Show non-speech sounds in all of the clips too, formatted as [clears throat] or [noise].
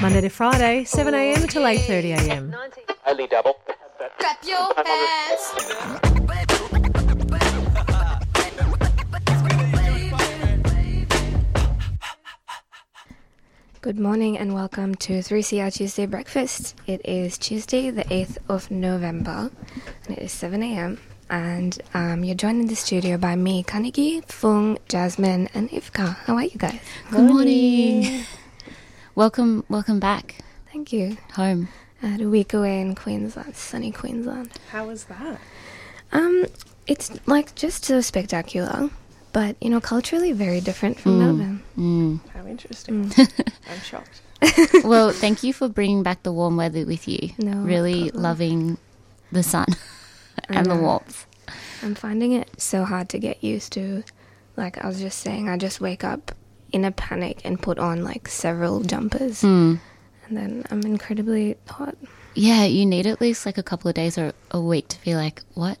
Monday to Friday, 7am till 8.30am. Only double. Clap your hands. Good morning and welcome to 3CR Tuesday Breakfast. It is Tuesday, the 8th of November, and it is 7 a.m. And um, you're joined in the studio by me, Kanigi, Fung, Jasmine, and Ivka. How are you guys? Good morning. Welcome, welcome back Thank you. home. I had a week away in Queensland, sunny Queensland. How was that? Um, it's like just so spectacular, but you know, culturally very different from Melbourne. Mm. How interesting. [laughs] I'm shocked. [laughs] Well, thank you for bringing back the warm weather with you. No really problem. loving the sun and the warmth. I'm finding it so hard to get used to. Like I was just saying, I just wake up in a panic and put on like several jumpers, Mm. and then I'm incredibly hot. Yeah, you need at least like a couple of days or a week to be like, what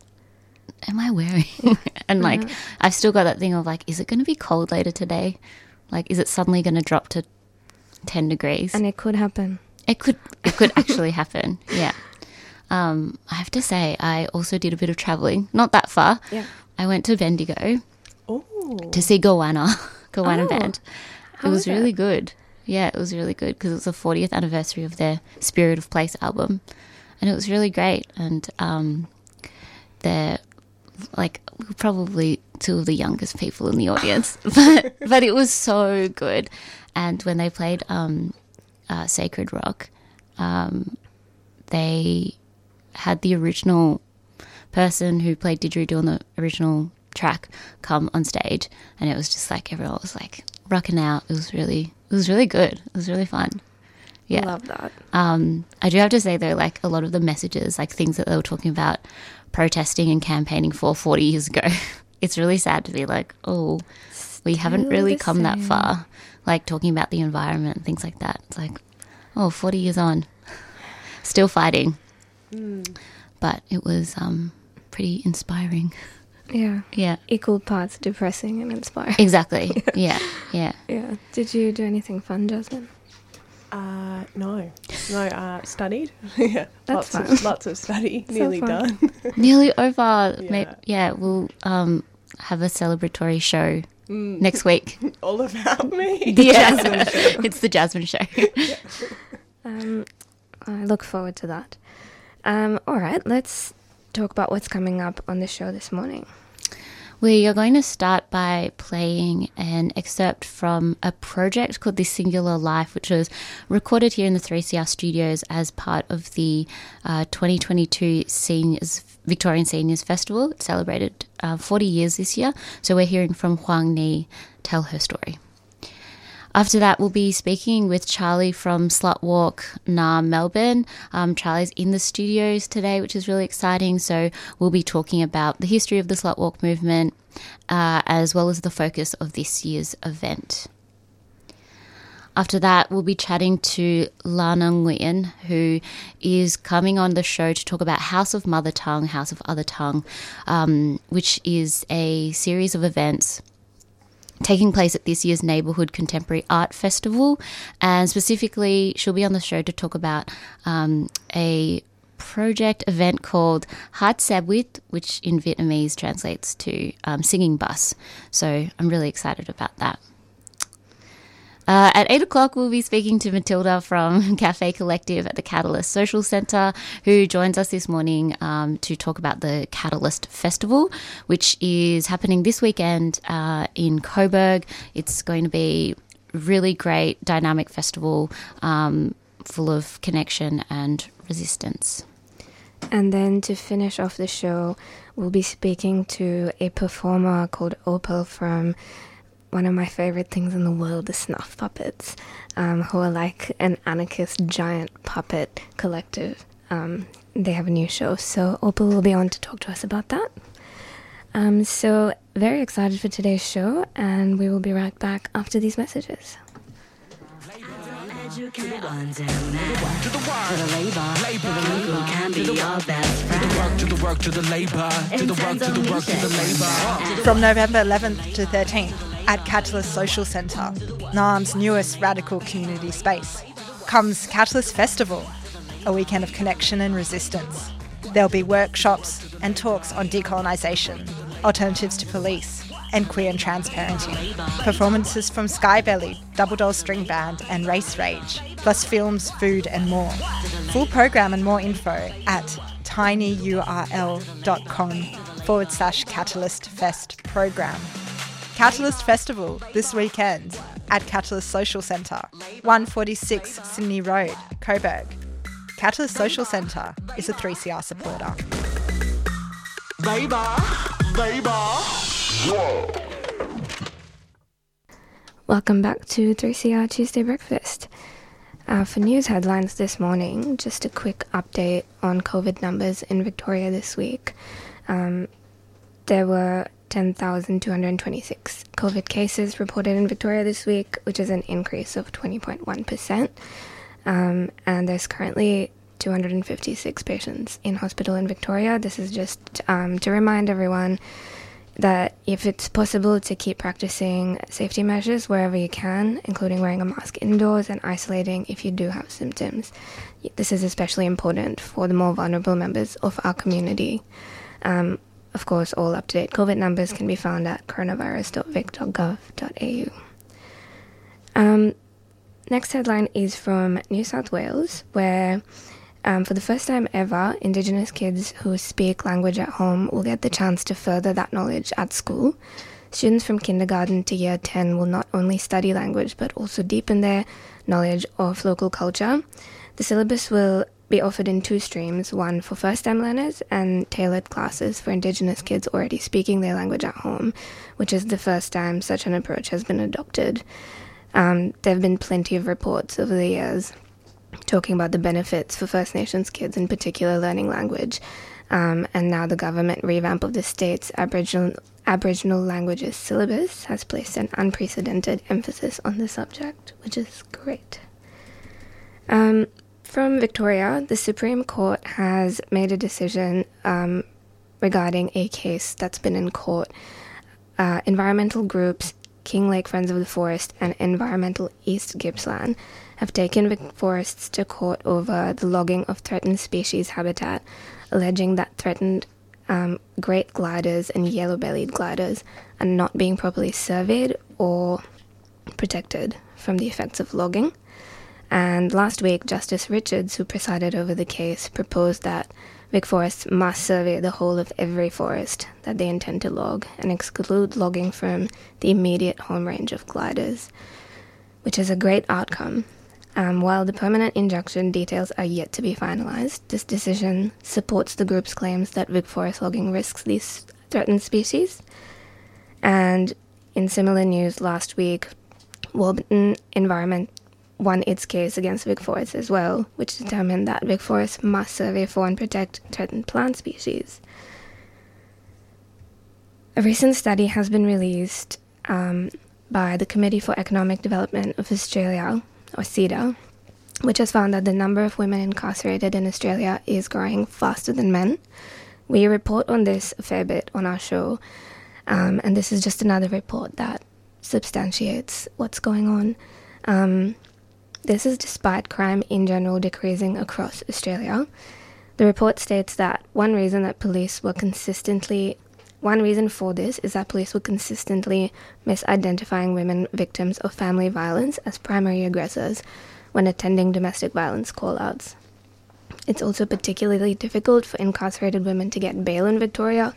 am I wearing? [laughs] and like, I've still got that thing of like, is it going to be cold later today? Like, is it suddenly going to drop to 10 degrees? And it could happen. it could, it could actually happen. [laughs] Yeah. Um, I have to say, I also did a bit of traveling, not that far. Yeah. I went to Bendigo Oh, to see Goanna, [laughs] Goanna Oh, band. it was was it? really good. Yeah, it was really good because it was the 40th anniversary of their Spirit of Place album, and it was really great. And um, they're like probably two of the youngest people in the audience, [laughs] but but it was so good. And when they played um, uh, Sacred Rock, um, they had the original person who played didgeridoo on the original track come on stage, and it was just like everyone was like rocking out. It was really, it was really good. It was really fun. Yeah. I love that. Um, I do have to say though, like a lot of the messages, like things that they were talking about protesting and campaigning for 40 years ago, [laughs] it's really sad to be like, oh, we haven't really come that far. Like talking about the environment and things like that. It's like, oh, 40 years on, still fighting. But it was um, pretty inspiring. [laughs] Yeah. Yeah, Equal parts depressing and inspiring. exactly. [laughs] yeah, yeah. Yeah. Did you do anything fun, Jasmine? uh, no, no. Uh, studied. [laughs] yeah, That's lots fun. of lots of study. [laughs] So Nearly fun. done. Nearly over. Yeah, Yeah. yeah we'll um, have a celebratory show next week. All about me. The yeah, it's the Jasmine show. Um, I look forward to that. Um, all right, let's talk about what's coming up on the show this morning. we are going to start by playing an excerpt from a project called The Singular Life, which was recorded here in the 3CR studios as part of the uh, 2022 Seniors Victorian Seniors Festival. It celebrated uh, 40 years this year, so we're hearing from Huang Ni tell her story. After that, we'll be speaking with Charlie from Slut Walk Naarm Melbourne. Um, Charlie's in the studios today, which is really exciting. So we'll be talking about the history of the Slut Walk movement, uh, as well as the focus of this year's event. After that, we'll be chatting to Lana Nguyen, who is coming on the show to talk about House of Mother Tongue, House of Other Tongue, um, which is a series of events taking place at this year's Neighbourhood Contemporary Art Festival. And specifically, she'll be on the show to talk about um, a project event called Hát Xe Buýt, which in Vietnamese translates to um, singing bus. So I'm really excited about that. Uh, at 8 o'clock, we'll be speaking to Matilda from [laughs] Cafe Collective at the Catalyst Social Centre, who joins us this morning um, to talk about the Catalyst Festival, which is happening this weekend uh, in Coburg. It's going to be really great, dynamic festival um, full of connection and resistance. And then to finish off the show, we'll be speaking to a performer called Opal from one of my favorite things in the world, is Snuff Puppets, um, who are like an anarchist giant puppet collective. um, they have a new show. So Opal will be on to talk to us about that. Um, so very excited for today's show, and we will be right back after these messages. To the work, to the labor, to the work, to the work, to the labor. From November 11th to 13th at Catalyst Social Centre, Naarm's newest radical community space, comes Catalyst Festival, a weekend of connection and resistance. There'll be workshops and talks on decolonisation, alternatives to police, and queer and trans parenting. Performances from Skybelly, Double Doll String Band, and Race Rage, plus films, food, and more. Full program and more info at tinyurl.com forward slash Catalyst Fest program. Catalyst Festival this weekend at Catalyst Social Centre, 146 Sydney Road, Coburg. Catalyst Social Centre is a 3CR supporter. Labor, labor. Welcome back to 3CR Tuesday Breakfast. Uh, for news headlines this morning, just a quick update on COVID numbers in Victoria this week. Um, there were 10,226 COVID cases reported in Victoria this week, which is an increase of 20.1%. Um, and there's currently 256 patients in hospital in Victoria. This is just um, to remind everyone that if it's possible to keep practicing safety measures wherever you can, including wearing a mask indoors and isolating if you do have symptoms. This is especially important for the more vulnerable members of our community. Um, of course, all up to date COVID numbers can be found at coronavirus.vic.gov.au. Um, next headline is from New South Wales, where um, for the first time ever, Indigenous kids who speak language at home will get the chance to further that knowledge at school. Students from kindergarten to year 10 will not only study language but also deepen their knowledge of local culture. The syllabus will be offered in two streams one for first time learners and tailored classes for Indigenous kids already speaking their language at home, which is the first time such an approach has been adopted. Um, there have been plenty of reports over the years talking about the benefits for First Nations kids, in particular, learning language. Um, and now the government revamp of the state's Aboriginal, Aboriginal languages syllabus has placed an unprecedented emphasis on the subject, which is great. Um, from Victoria, the Supreme Court has made a decision um, regarding a case that's been in court. Uh, environmental groups, Kinglake Friends of the Forest, and Environment East Gippsland have taken Vic Forests to court over the logging of threatened species habitat, alleging that threatened um, great gliders and yellow bellied gliders are not being properly surveyed or protected from the effects of logging. And last week, Justice Richards, who presided over the case, proposed that Vic must survey the whole of every forest that they intend to log and exclude logging from the immediate home range of gliders, which is a great outcome. Um, while the permanent injunction details are yet to be finalised, this decision supports the group's claims that VicForest logging risks these threatened species. And in similar news last week, Warburton Environment won its case against VicForest as well, which determined that VicForest must survey for and protect threatened plant species. A recent study has been released um, by the Committee for Economic Development of Australia, or CEDA, which has found that the number of women incarcerated in Australia is growing faster than men. We report on this a fair bit on our show, um, and this is just another report that substantiates what's going on. Um, this is despite crime in general decreasing across Australia. The report states that one reason that police were consistently one reason for this is that police were consistently misidentifying women victims of family violence as primary aggressors when attending domestic violence call-outs. It's also particularly difficult for incarcerated women to get bail in Victoria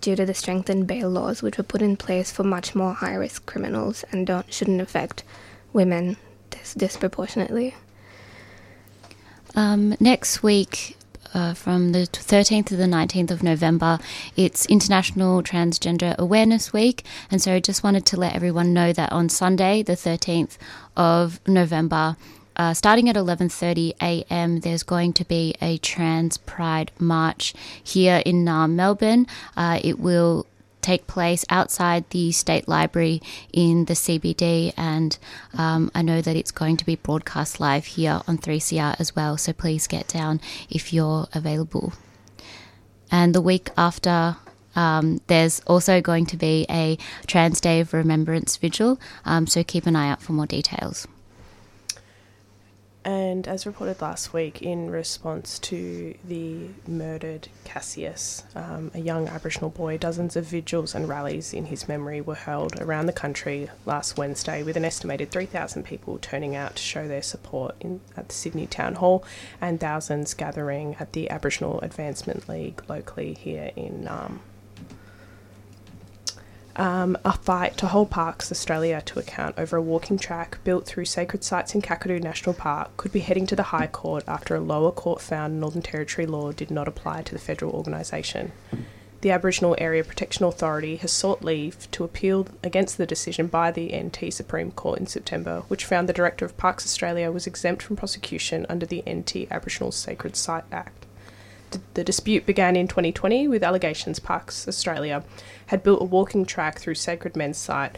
due to the strengthened bail laws which were put in place for much more high-risk criminals and don't shouldn't affect women dis- disproportionately. Um, next week, uh, from the 13th to the 19th of November, it's International Transgender Awareness Week. And so I just wanted to let everyone know that on Sunday, the 13th of November, uh, starting at 11:30 a.m. There's going to be a Trans Pride March here in uh, Melbourne. Uh, it will take place outside the State Library in the CBD, and um, I know that it's going to be broadcast live here on 3CR as well. So please get down if you're available. And the week after um, there's also going to be a Trans Day of Remembrance vigil, um, so keep an eye out for more details. And as reported last week, in response to the murdered Cassius, um, a young Aboriginal boy, dozens of vigils and rallies in his memory were held around the country last Wednesday, with an estimated 3,000 people turning out to show their support in, at the Sydney Town Hall and thousands gathering at the Aboriginal Advancement League locally here in um, um, a fight to hold Parks Australia to account over a walking track built through sacred sites in Kakadu National Park could be heading to the High Court after a lower court found Northern Territory law did not apply to the federal organisation. The Aboriginal Area Protection Authority has sought leave to appeal against the decision by the NT Supreme Court in September, which found the Director of Parks Australia was exempt from prosecution under the NT Aboriginal Sacred Site Act. D- The dispute began in 2020 with allegations Parks Australia had built a walking track through Sacred Men's Site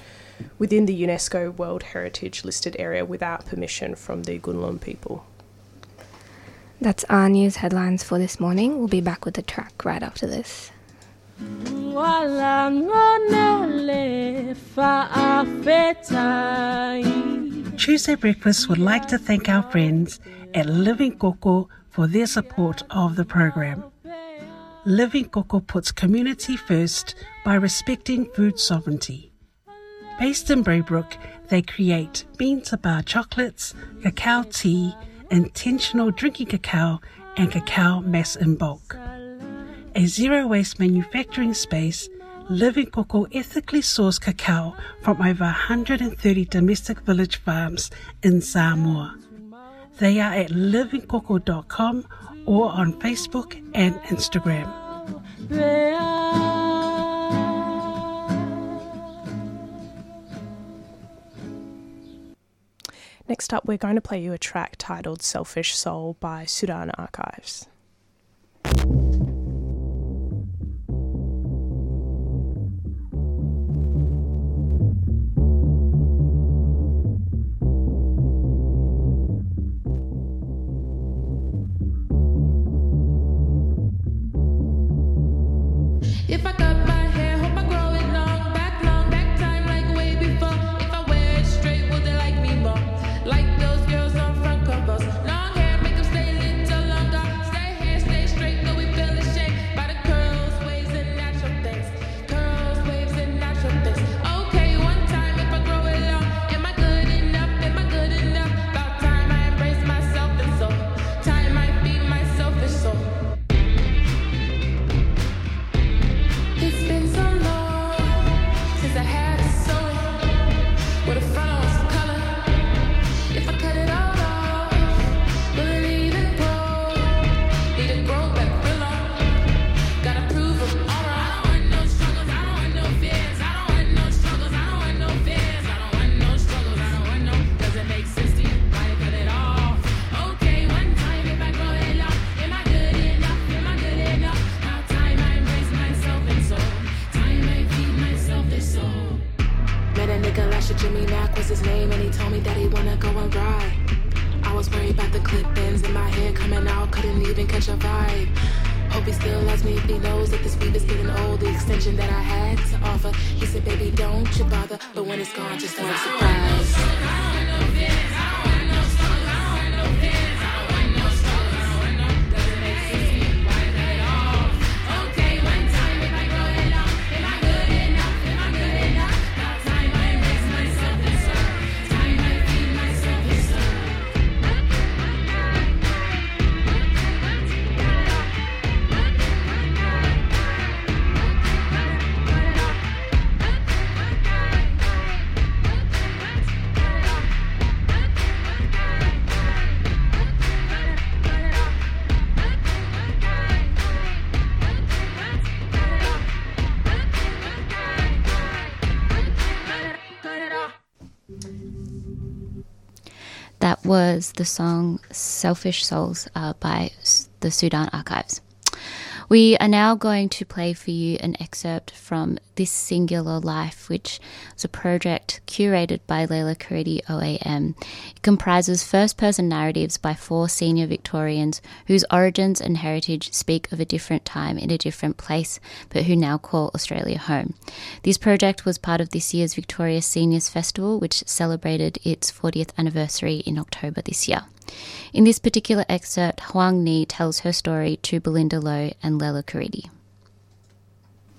within the UNESCO World Heritage listed area without permission from the Gunlun people. That's our news headlines for this morning. We'll be back with the track right after this. Tuesday Breakfast would like to thank our friends at Living Coco for their support of the program. Living Coco puts community first by respecting food sovereignty. Based in Braybrook, they create bean to bar chocolates, cacao tea, intentional drinking cacao, and cacao mass in bulk. A zero waste manufacturing space, Living Coco ethically sourced cacao from over 130 domestic village farms in Samoa. They are at livingcoco.com or on Facebook and Instagram. Next up, we're going to play you a track titled Selfish Soul by Sudan Archives. If I cut Jimmy Mack was his name, and he told me that he wanna go and ride. I was worried about the clip ends in my hair coming out, couldn't even catch a vibe. Hope he still loves me if he knows that this weed is getting old. The extension that I had to offer, he said, "Baby, don't you bother." But when it's gone, just don't surprise. Was the song Selfish Souls uh, by the Sudan Archives. We are now going to play for you an excerpt from This Singular Life, which is a project curated by Leila Karidi OAM. It comprises first person narratives by four senior Victorians whose origins and heritage speak of a different time in a different place, but who now call Australia home. This project was part of this year's Victoria Seniors Festival, which celebrated its 40th anniversary in October this year. In this particular excerpt, Huang Ni tells her story to Belinda Lowe and Leila Karidi.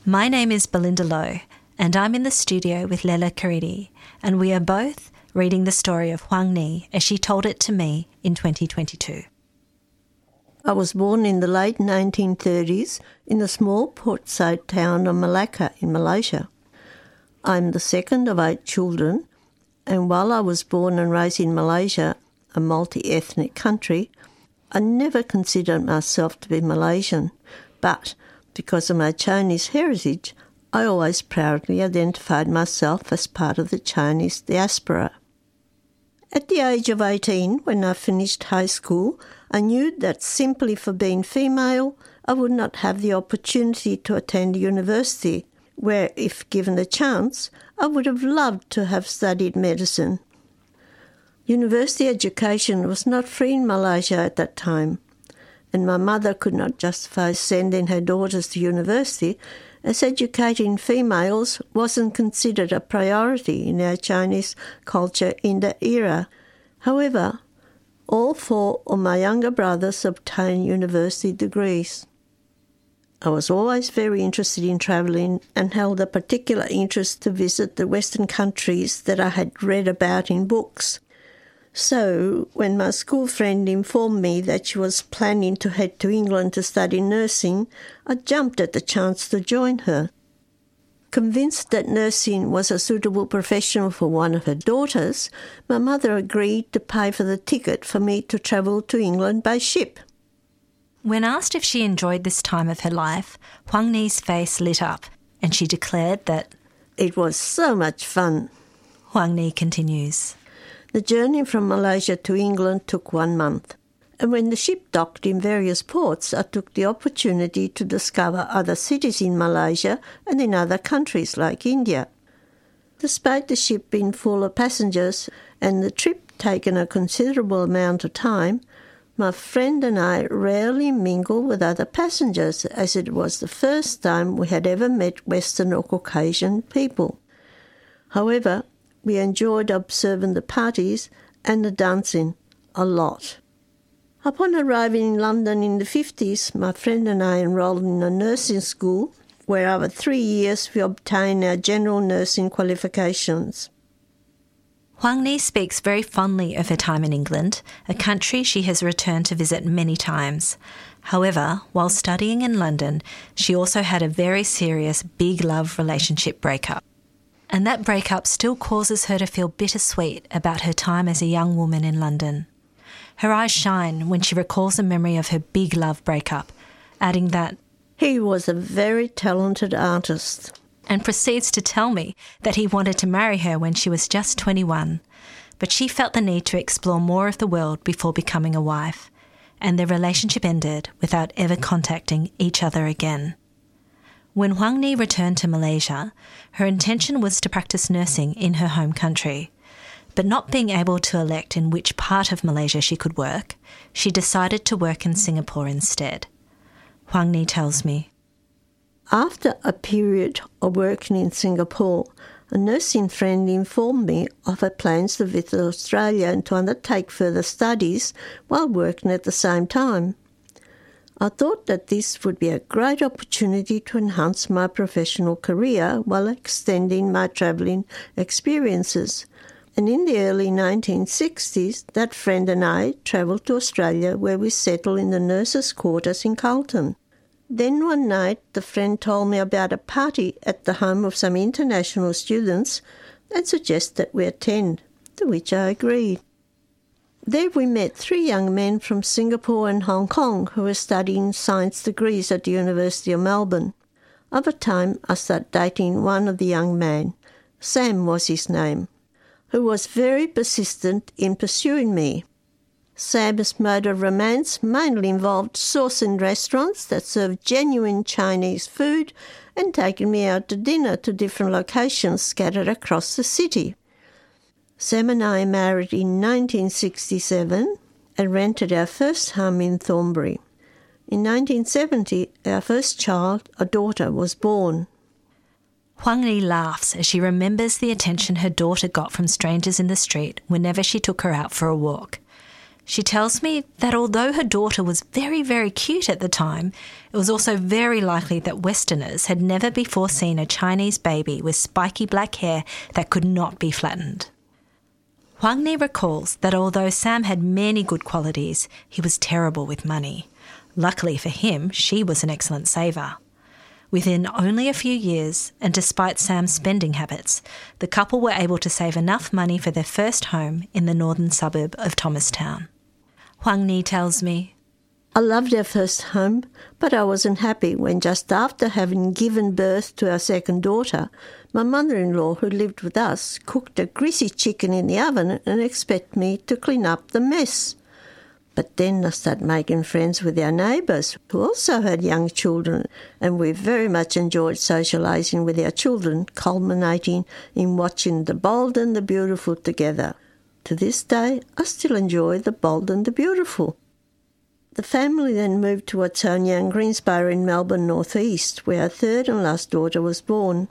My name is Belinda Lowe, and I'm in the studio with Lela Karidi, and we are both reading the story of Huang Ni as she told it to me in 2022. I was born in the late 1930s in the small portside town of Malacca in Malaysia. I'm the second of eight children, and while I was born and raised in Malaysia, a multi ethnic country, I never considered myself to be Malaysian, but because of my Chinese heritage, I always proudly identified myself as part of the Chinese diaspora. At the age of 18, when I finished high school, I knew that simply for being female, I would not have the opportunity to attend university, where, if given a chance, I would have loved to have studied medicine. University education was not free in Malaysia at that time, and my mother could not justify sending her daughters to university as educating females wasn't considered a priority in our Chinese culture in that era. However, all four of my younger brothers obtained university degrees. I was always very interested in travelling and held a particular interest to visit the Western countries that I had read about in books. So, when my school friend informed me that she was planning to head to England to study nursing, I jumped at the chance to join her. Convinced that nursing was a suitable profession for one of her daughters, my mother agreed to pay for the ticket for me to travel to England by ship. When asked if she enjoyed this time of her life, Huang Ni's face lit up and she declared that It was so much fun. Huang Ni continues. The journey from Malaysia to England took one month, and when the ship docked in various ports, I took the opportunity to discover other cities in Malaysia and in other countries like India. Despite the ship being full of passengers and the trip taking a considerable amount of time, my friend and I rarely mingled with other passengers as it was the first time we had ever met Western or Caucasian people. However, we enjoyed observing the parties and the dancing a lot. Upon arriving in London in the 50s, my friend and I enrolled in a nursing school where over three years we obtained our general nursing qualifications. Huang Ni speaks very fondly of her time in England, a country she has returned to visit many times. However, while studying in London, she also had a very serious big love relationship breakup. And that breakup still causes her to feel bittersweet about her time as a young woman in London. Her eyes shine when she recalls a memory of her big love breakup, adding that He was a very talented artist. and proceeds to tell me that he wanted to marry her when she was just 21. But she felt the need to explore more of the world before becoming a wife, and their relationship ended without ever contacting each other again. When Huang Ni returned to Malaysia, her intention was to practice nursing in her home country. But not being able to elect in which part of Malaysia she could work, she decided to work in Singapore instead. Huang Ni tells me. After a period of working in Singapore, a nursing friend informed me of her plans to visit Australia and to undertake further studies while working at the same time. I thought that this would be a great opportunity to enhance my professional career while extending my travelling experiences. And in the early 1960s, that friend and I travelled to Australia where we settled in the nurses' quarters in Carlton. Then one night, the friend told me about a party at the home of some international students and suggested that we attend, to which I agreed. There we met three young men from Singapore and Hong Kong who were studying science degrees at the University of Melbourne. Over time, I started dating one of the young men. Sam was his name, who was very persistent in pursuing me. Sam's mode of romance mainly involved sourcing restaurants that served genuine Chinese food and taking me out to dinner to different locations scattered across the city. Sam and I married in 1967 and rented our first home in Thornbury. In 1970, our first child, a daughter, was born. Huang Ni laughs as she remembers the attention her daughter got from strangers in the street whenever she took her out for a walk. She tells me that although her daughter was very, very cute at the time, it was also very likely that Westerners had never before seen a Chinese baby with spiky black hair that could not be flattened. Huang Ni recalls that although Sam had many good qualities, he was terrible with money. Luckily for him, she was an excellent saver. Within only a few years, and despite Sam's spending habits, the couple were able to save enough money for their first home in the northern suburb of Thomastown. Huang Ni tells me, I loved our first home, but I wasn't happy when just after having given birth to our second daughter, my mother-in-law who lived with us cooked a greasy chicken in the oven and expected me to clean up the mess. But then I started making friends with our neighbours who also had young children, and we very much enjoyed socialising with our children, culminating in watching The Bold and the Beautiful together. To this day, I still enjoy The Bold and the Beautiful. The family then moved to Watsonia and Greensborough in Melbourne North East, where our third and last daughter was born.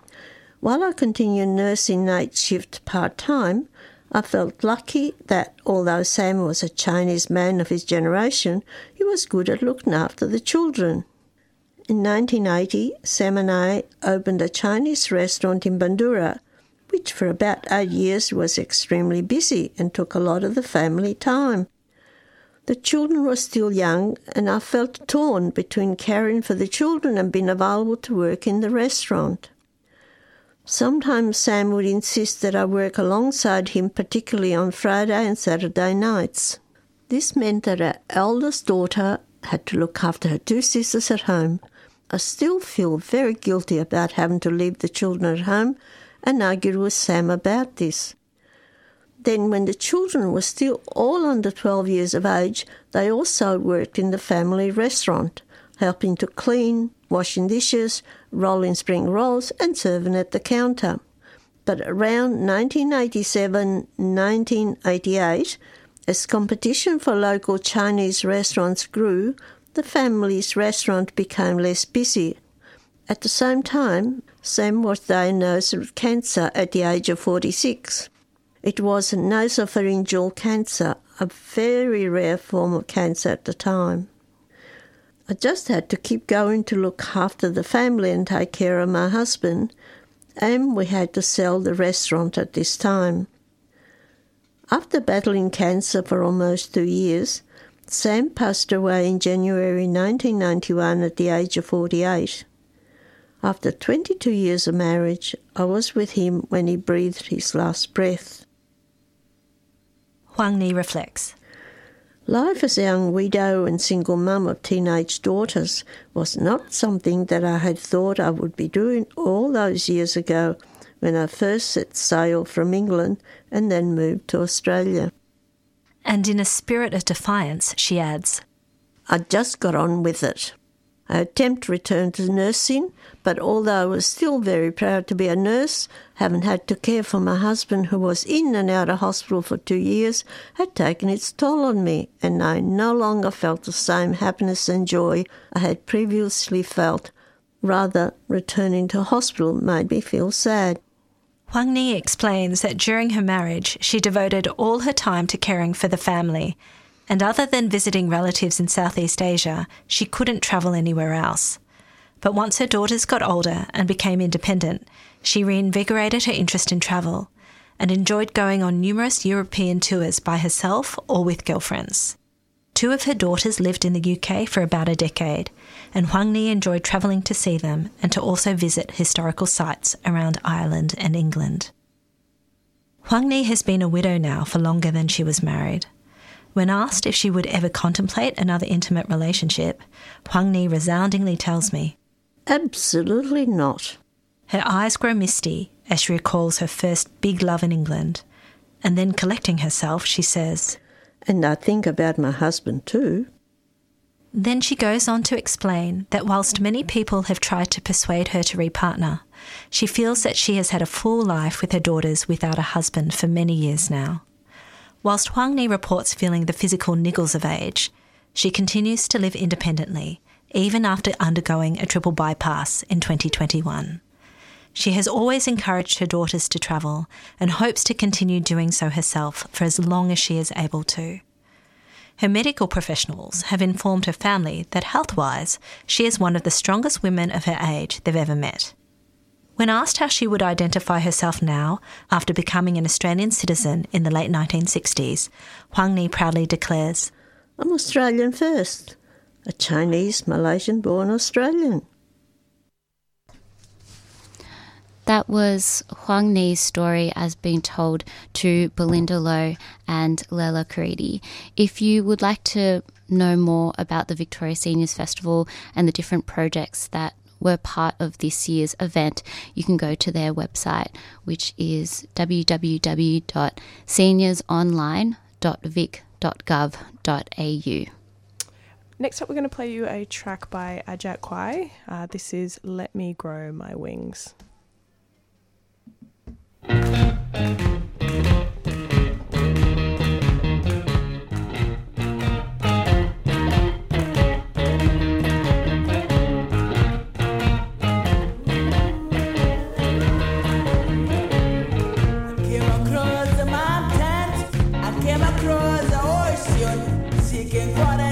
While I continued nursing night shift part time, I felt lucky that although Sam was a Chinese man of his generation, he was good at looking after the children. In 1980, Sam and I opened a Chinese restaurant in Bundoora, which for about eight years was extremely busy and took a lot of the family time. The children were still young, and I felt torn between caring for the children and being available to work in the restaurant. Sometimes Sam would insist that I work alongside him, particularly on Friday and Saturday nights. This meant that our eldest daughter had to look after her two sisters at home. I still feel very guilty about having to leave the children at home and argued with Sam about this. Then, when the children were still all under 12 years of age, they also worked in the family restaurant, helping to clean, washing dishes, rolling spring rolls, and serving at the counter. But around 1987 1988, as competition for local Chinese restaurants grew, the family's restaurant became less busy. At the same time, Sam was diagnosed with cancer at the age of 46. It was nasopharyngeal cancer, a very rare form of cancer at the time. I just had to keep going to look after the family and take care of my husband, and we had to sell the restaurant at this time. After battling cancer for almost two years, Sam passed away in January 1991 at the age of 48. After 22 years of marriage, I was with him when he breathed his last breath. Huang Ni reflects. Life as a young widow and single mum of teenage daughters was not something that I had thought I would be doing all those years ago when I first set sail from England and then moved to Australia. And in a spirit of defiance, she adds, I just got on with it. I attempt return to nursing, but although I was still very proud to be a nurse, having had to care for my husband who was in and out of hospital for two years had taken its toll on me, and I no longer felt the same happiness and joy I had previously felt. Rather, returning to hospital made me feel sad. Huang Ni explains that during her marriage, she devoted all her time to caring for the family, and other than visiting relatives in Southeast Asia, she couldn't travel anywhere else. But once her daughters got older and became independent, she reinvigorated her interest in travel and enjoyed going on numerous European tours by herself or with girlfriends. Two of her daughters lived in the UK for about a decade, and Huang Ni enjoyed travelling to see them and to also visit historical sites around Ireland and England. Huang Ni has been a widow now for longer than she was married. When asked if she would ever contemplate another intimate relationship, Huang Ni resoundingly tells me, Absolutely not. Her eyes grow misty as she recalls her first big love in England, and then collecting herself, she says, And I think about my husband too. Then she goes on to explain that whilst many people have tried to persuade her to repartner, she feels that she has had a full life with her daughters without a husband for many years now. Whilst Huang Ni reports feeling the physical niggles of age, she continues to live independently, even after undergoing a triple bypass in 2021. She has always encouraged her daughters to travel and hopes to continue doing so herself for as long as she is able to. Her medical professionals have informed her family that health wise, she is one of the strongest women of her age they've ever met. When asked how she would identify herself now, after becoming an Australian citizen in the late 1960s, Huang Ni proudly declares I'm Australian first, a Chinese Malaysian born Australian. That was Huang Ni's story as being told to Belinda Lowe and Lela Karidi. If you would like to know more about the Victoria Seniors Festival and the different projects that were part of this year's event, you can go to their website, which is www.seniorsonline.vic.gov.au. Next up, we're going to play you a track by Ajat Kwai. Uh, this is Let Me Grow My Wings. What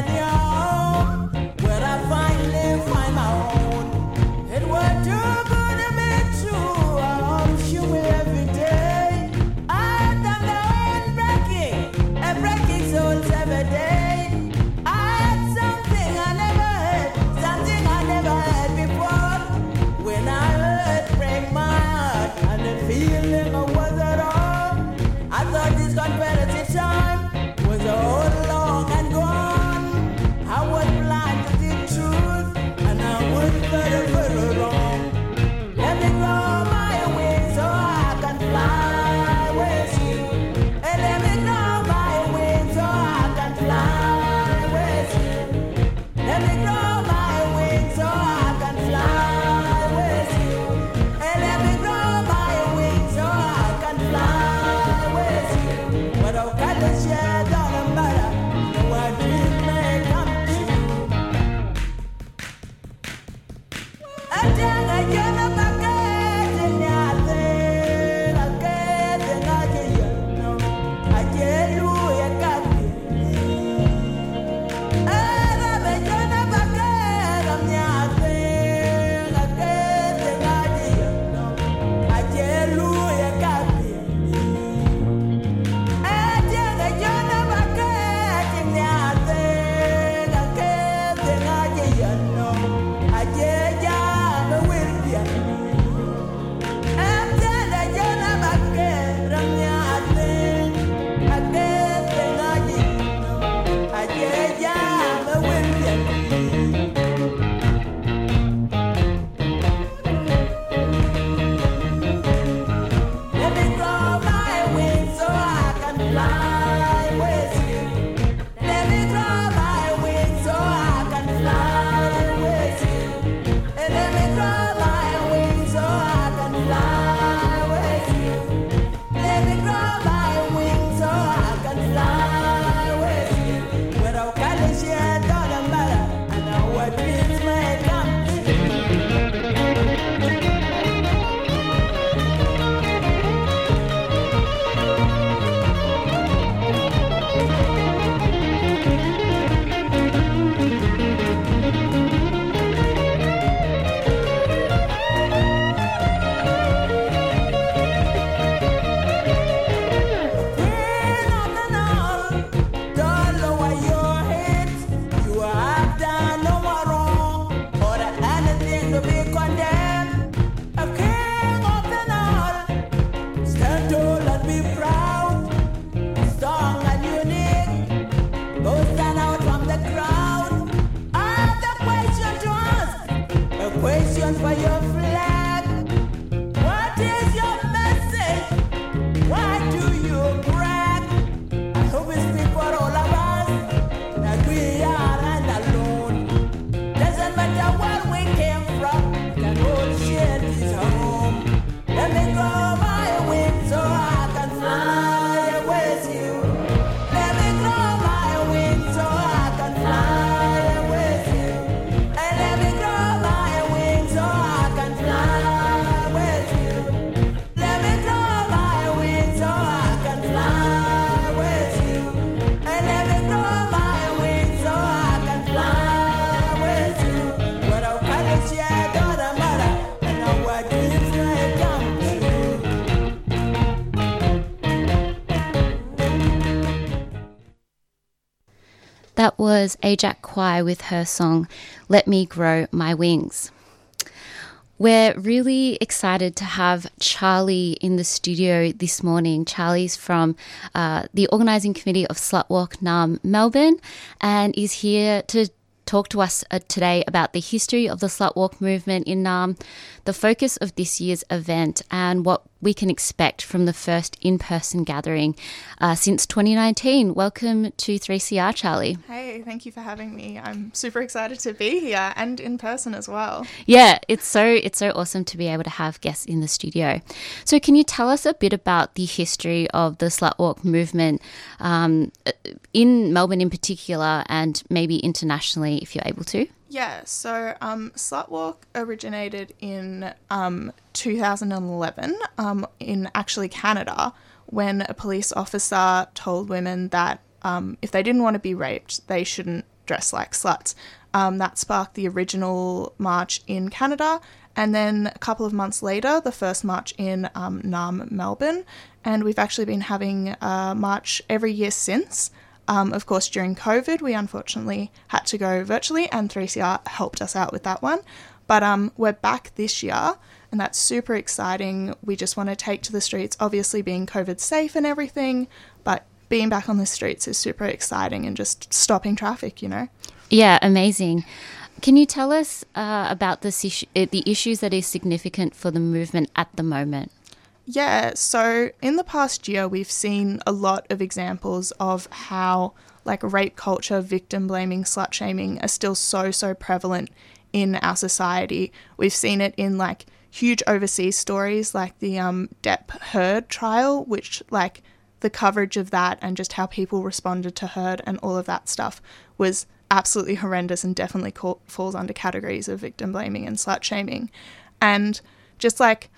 That was Ajak Kwai with her song Let Me Grow My Wings. We're really excited to have Charlie in the studio this morning. Charlie's from uh, the organising committee of Slutwalk Naarm Melbourne and is here to talk to us uh, today about the history of the Slutwalk movement in Naarm, the focus of this year's event, and what we can expect from the first in person gathering uh, since 2019. Welcome to 3CR, Charlie. Hey, thank you for having me. I'm super excited to be here and in person as well. Yeah, it's so it's so awesome to be able to have guests in the studio. So, can you tell us a bit about the history of the Slutwalk movement um, in Melbourne, in particular, and maybe internationally, if you're able to? Yeah, so um, Slutwalk originated in um, 2011 um, in actually Canada when a police officer told women that um, if they didn't want to be raped, they shouldn't dress like sluts. Um, that sparked the original march in Canada, and then a couple of months later, the first march in um, Naarm, Melbourne. And we've actually been having a march every year since. Um, of course, during COVID, we unfortunately had to go virtually, and 3CR helped us out with that one. But um, we're back this year, and that's super exciting. We just want to take to the streets, obviously being COVID safe and everything, but being back on the streets is super exciting and just stopping traffic, you know? Yeah, amazing. Can you tell us uh, about this issue, uh, the issues that is significant for the movement at the moment? Yeah, so in the past year, we've seen a lot of examples of how, like, rape culture, victim blaming, slut shaming are still so, so prevalent in our society. We've seen it in, like, huge overseas stories like the um, Depp Heard trial, which, like, the coverage of that and just how people responded to Heard and all of that stuff was absolutely horrendous and definitely falls under categories of victim blaming and slut shaming. And just like,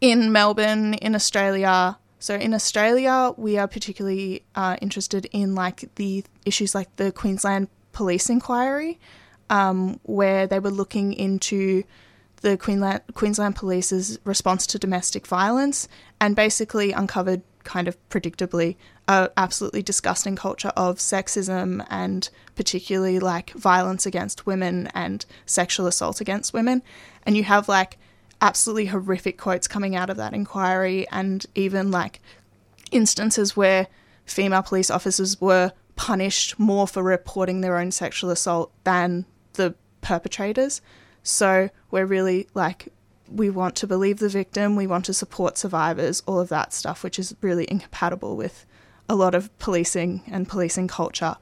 in Melbourne, in Australia. So in Australia, we are particularly uh, interested in like the issues like the Queensland Police Inquiry, um, where they were looking into the Queensland Queensland Police's response to domestic violence, and basically uncovered kind of predictably a absolutely disgusting culture of sexism and particularly like violence against women and sexual assault against women, and you have like absolutely horrific quotes coming out of that inquiry, and even like instances where female police officers were punished more for reporting their own sexual assault than the perpetrators. So we're really like, we want to believe the victim, we want to support survivors, all of that stuff, which is really incompatible with a lot of policing and policing culture.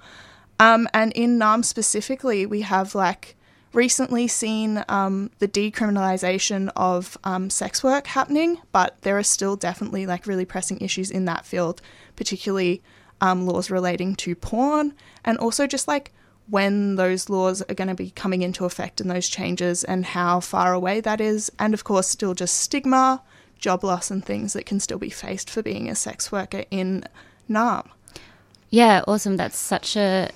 Um, and in Naarm specifically, we have like recently seen um, the decriminalisation of um, sex work happening, but there are still definitely like really pressing issues in that field, particularly um, laws relating to porn and also just like when those laws are going to be coming into effect and those changes and how far away that is. And of course, still just stigma, job loss, and things that can still be faced for being a sex worker in Naarm. Yeah, awesome. That's such a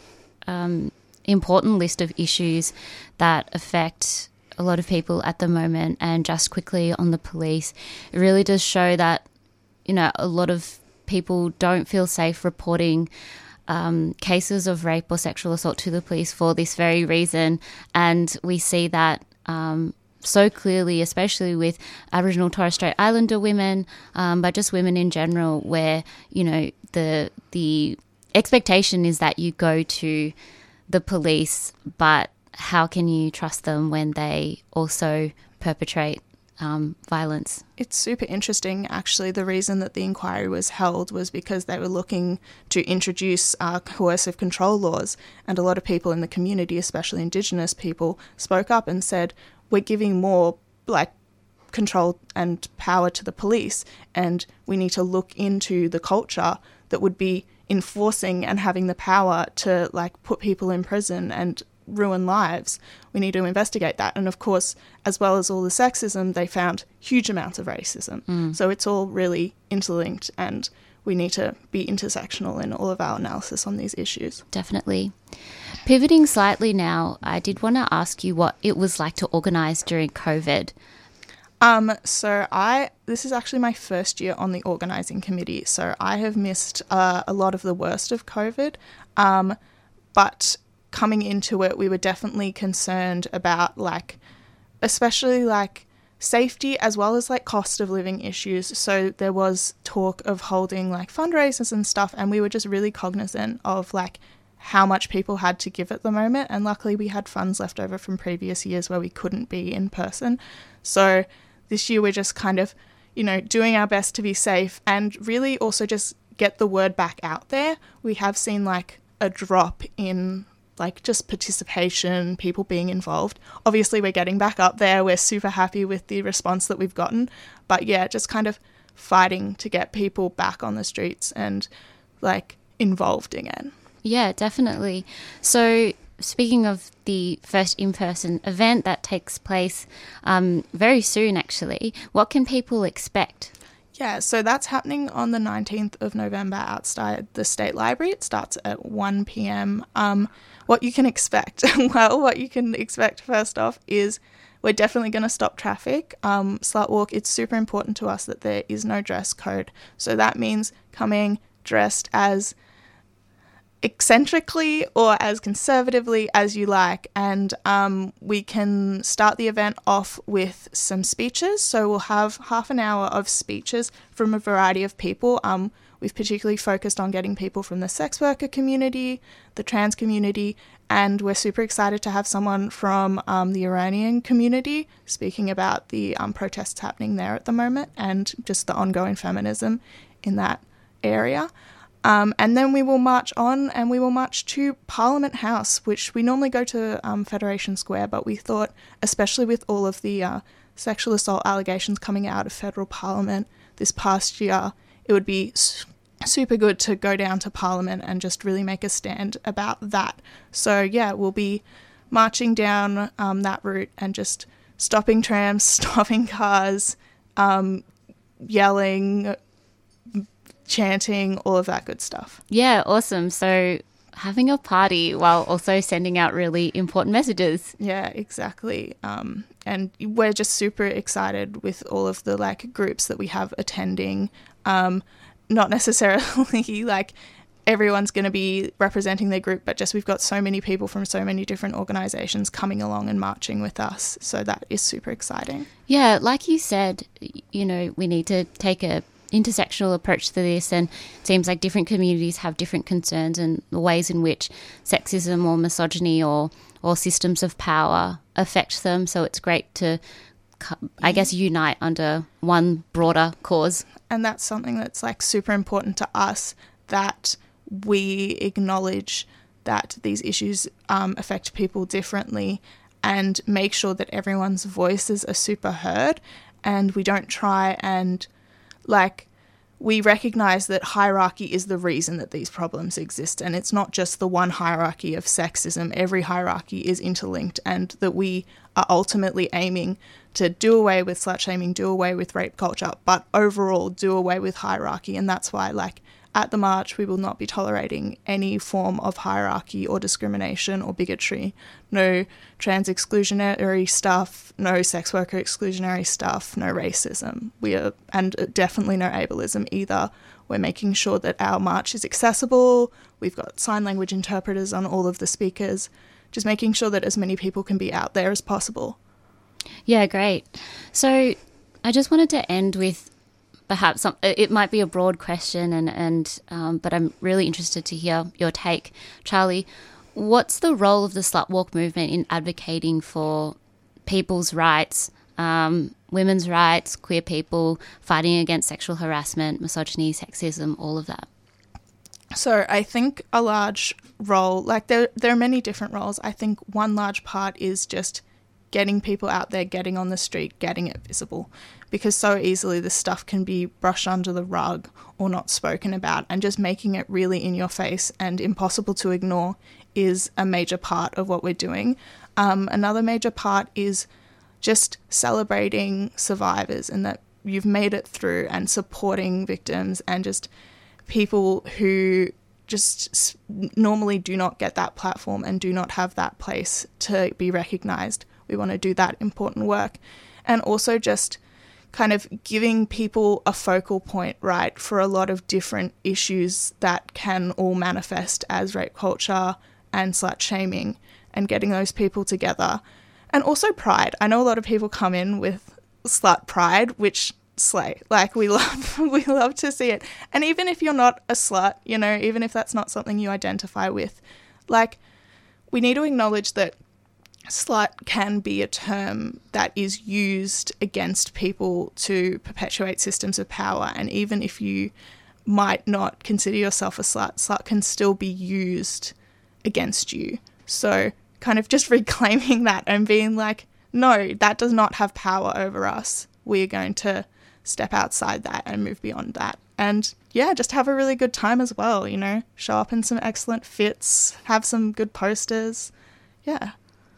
um, important list of issues that affect a lot of people at the moment. And just quickly on the police, it really does show that you know a lot of people don't feel safe reporting um, cases of rape or sexual assault to the police for this very reason. And we see that um, so clearly, especially with Aboriginal Torres Strait Islander women, um, but just women in general, where you know the the expectation is that you go to the police, but how can you trust them when they also perpetrate um, violence. It's super interesting, actually. The reason that the inquiry was held was because they were looking to introduce uh, coercive control laws, and a lot of people in the community, especially Indigenous people, spoke up and said, "We're giving more like control and power to the police, and we need to look into the culture that would be enforcing and having the power to like put people in prison and ruin lives. We need to investigate that. And of course, as well as all the sexism, they found huge amounts of racism. Mm. So it's all really interlinked, and we need to be intersectional in all of our analysis on these issues. Definitely. Pivoting slightly now, I did want to ask you what it was like to organise during COVID. Um, so I this is actually my first year on the organizing committee, so I have missed uh, a lot of the worst of COVID. Um, but coming into it, we were definitely concerned about like, especially like safety as well as like cost of living issues. So there was talk of holding like fundraisers and stuff, and we were just really cognizant of like how much people had to give at the moment. And luckily, we had funds left over from previous years where we couldn't be in person. So this year, we're just kind of, you know, doing our best to be safe and really also just get the word back out there. We have seen like a drop in like just participation, people being involved. Obviously, we're getting back up there. We're super happy with the response that we've gotten. But yeah, just kind of fighting to get people back on the streets and like involved again. Yeah, definitely. So, speaking of the first in person event that takes place um, very soon, actually, what can people expect? Yeah, so that's happening on the 19th of November outside the State Library. It starts at 1 pm. Um, what you can expect? [laughs] well, what you can expect first off is we're definitely going to stop traffic. Um, Slut Walk, it's super important to us that there is no dress code. So that means coming dressed as eccentrically or as conservatively as you like. And um, we can start the event off with some speeches. So we'll have half an hour of speeches from a variety of people. Um, we've particularly focused on getting people from the sex worker community, the trans community, and we're super excited to have someone from um, the Iranian community speaking about the um, protests happening there at the moment and just the ongoing feminism in that area. Um, and then we will march on and we will march to Parliament House, which we normally go to um, Federation Square, but we thought, especially with all of the uh, sexual assault allegations coming out of federal parliament this past year, it would be super good to go down to Parliament and just really make a stand about that. So, yeah, we'll be marching down um, that route and just stopping trams, [laughs] stopping cars, um, yelling, chanting, all of that good stuff. Yeah, awesome. So, having a party while also sending out really important messages. Yeah, exactly. Um, and we're just super excited with all of the like groups that we have attending. Um, not [laughs] necessarily like everyone's going to be representing their group, but just we've got so many people from so many different organizations coming along and marching with us. So that is super exciting. Yeah, like you said, you know, we need to take a intersectional approach to this and it seems like different communities have different concerns and the ways in which sexism or misogyny or or systems of power affect them. So it's great to I guess unite under one broader cause. And that's something that's like super important to us that we acknowledge that these issues um, affect people differently and make sure that everyone's voices are super heard and we don't try and like we recognize that hierarchy is the reason that these problems exist and it's not just the one hierarchy of sexism. Every hierarchy is interlinked and that we are ultimately aiming to do away with slut shaming do away with rape culture but overall do away with hierarchy. And that's why like at the march, we will not be tolerating any form of hierarchy or discrimination or bigotry. No trans exclusionary stuff, no sex worker exclusionary stuff, no racism. We are, and definitely no ableism either. We're making sure that our march is accessible. We've got sign language interpreters on all of the speakers, just making sure that as many people can be out there as possible. Yeah, great. So I just wanted to end with perhaps some, it might be a broad question, and and um, but I'm really interested to hear your take, Charlie. What's the role of the slut walk movement in advocating for people's rights um, women's rights, queer people, fighting against sexual harassment, misogyny, sexism, all of that? So I think a large role, like there, there are many different roles. I think one large part is just getting people out there, getting on the street, getting it visible, because so easily this stuff can be brushed under the rug or not spoken about, and just making it really in your face and impossible to ignore is a major part of what we're doing. Um, another major part is just celebrating survivors and that you've made it through and supporting victims and just people who just normally do not get that platform and do not have that place to be recognized. We want to do that important work. And also just kind of giving people a focal point, right, for a lot of different issues that can all manifest as rape culture and slut shaming and getting those people together. And also pride. I know a lot of people come in with slut pride, which slay. Like we [laughs] love we love to see it. And even if you're not a slut, you know, even if that's not something you identify with, like we need to acknowledge that slut can be a term that is used against people to perpetuate systems of power and even if you might not consider yourself a slut, slut can still be used against you. So kind of just [laughs] reclaiming that and being like, no, that does not have power over us. We are going to step outside that and move beyond that. And yeah, just have a really good time as well, you know, show up in some excellent fits, have some good posters. Yeah.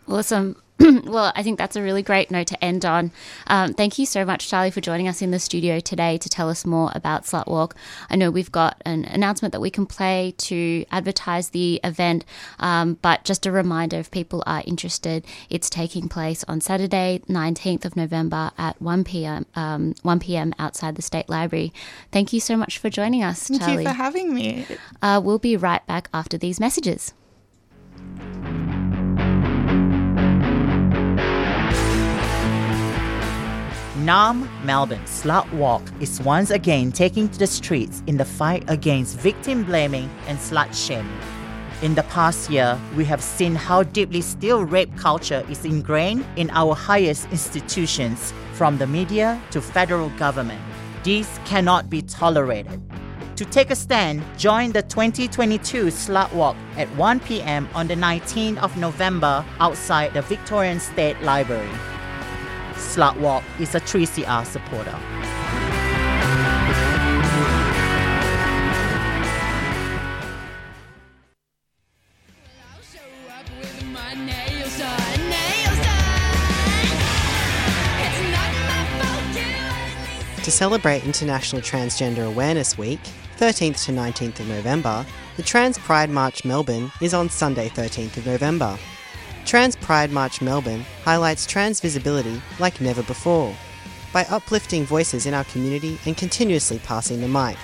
Awesome. [clears throat] well, I think that's a really great note to end on. Um, thank you so much, Charlie, for joining us in the studio today to tell us more about Slut Walk. I know we've got an announcement that we can play to advertise the event, um, but just a reminder if people are interested, it's taking place on Saturday, 19th of November at 1 p.m. Um, 1 p.m. outside the State Library. Thank you so much for joining us, Thank Charlie. Thank you for having me. Uh, we'll be right back after these messages. Naarm Melbourne Slut Walk is once again taking to the streets in the fight against victim blaming and slut shaming. In the past year, we have seen how deeply still rape culture is ingrained in our highest institutions, from the media to federal government. These cannot be tolerated. To take a stand, join the 2022 Slut Walk at 1 p.m. on the 19th of November outside the Victorian State Library. Slut Walk is a 3CR supporter. To celebrate International Transgender Awareness Week, 13th to 19th of November, the Trans Pride March Melbourne is on Sunday, 13th of November. Trans Pride March Melbourne highlights trans visibility like never before by uplifting voices in our community and continuously passing the mic.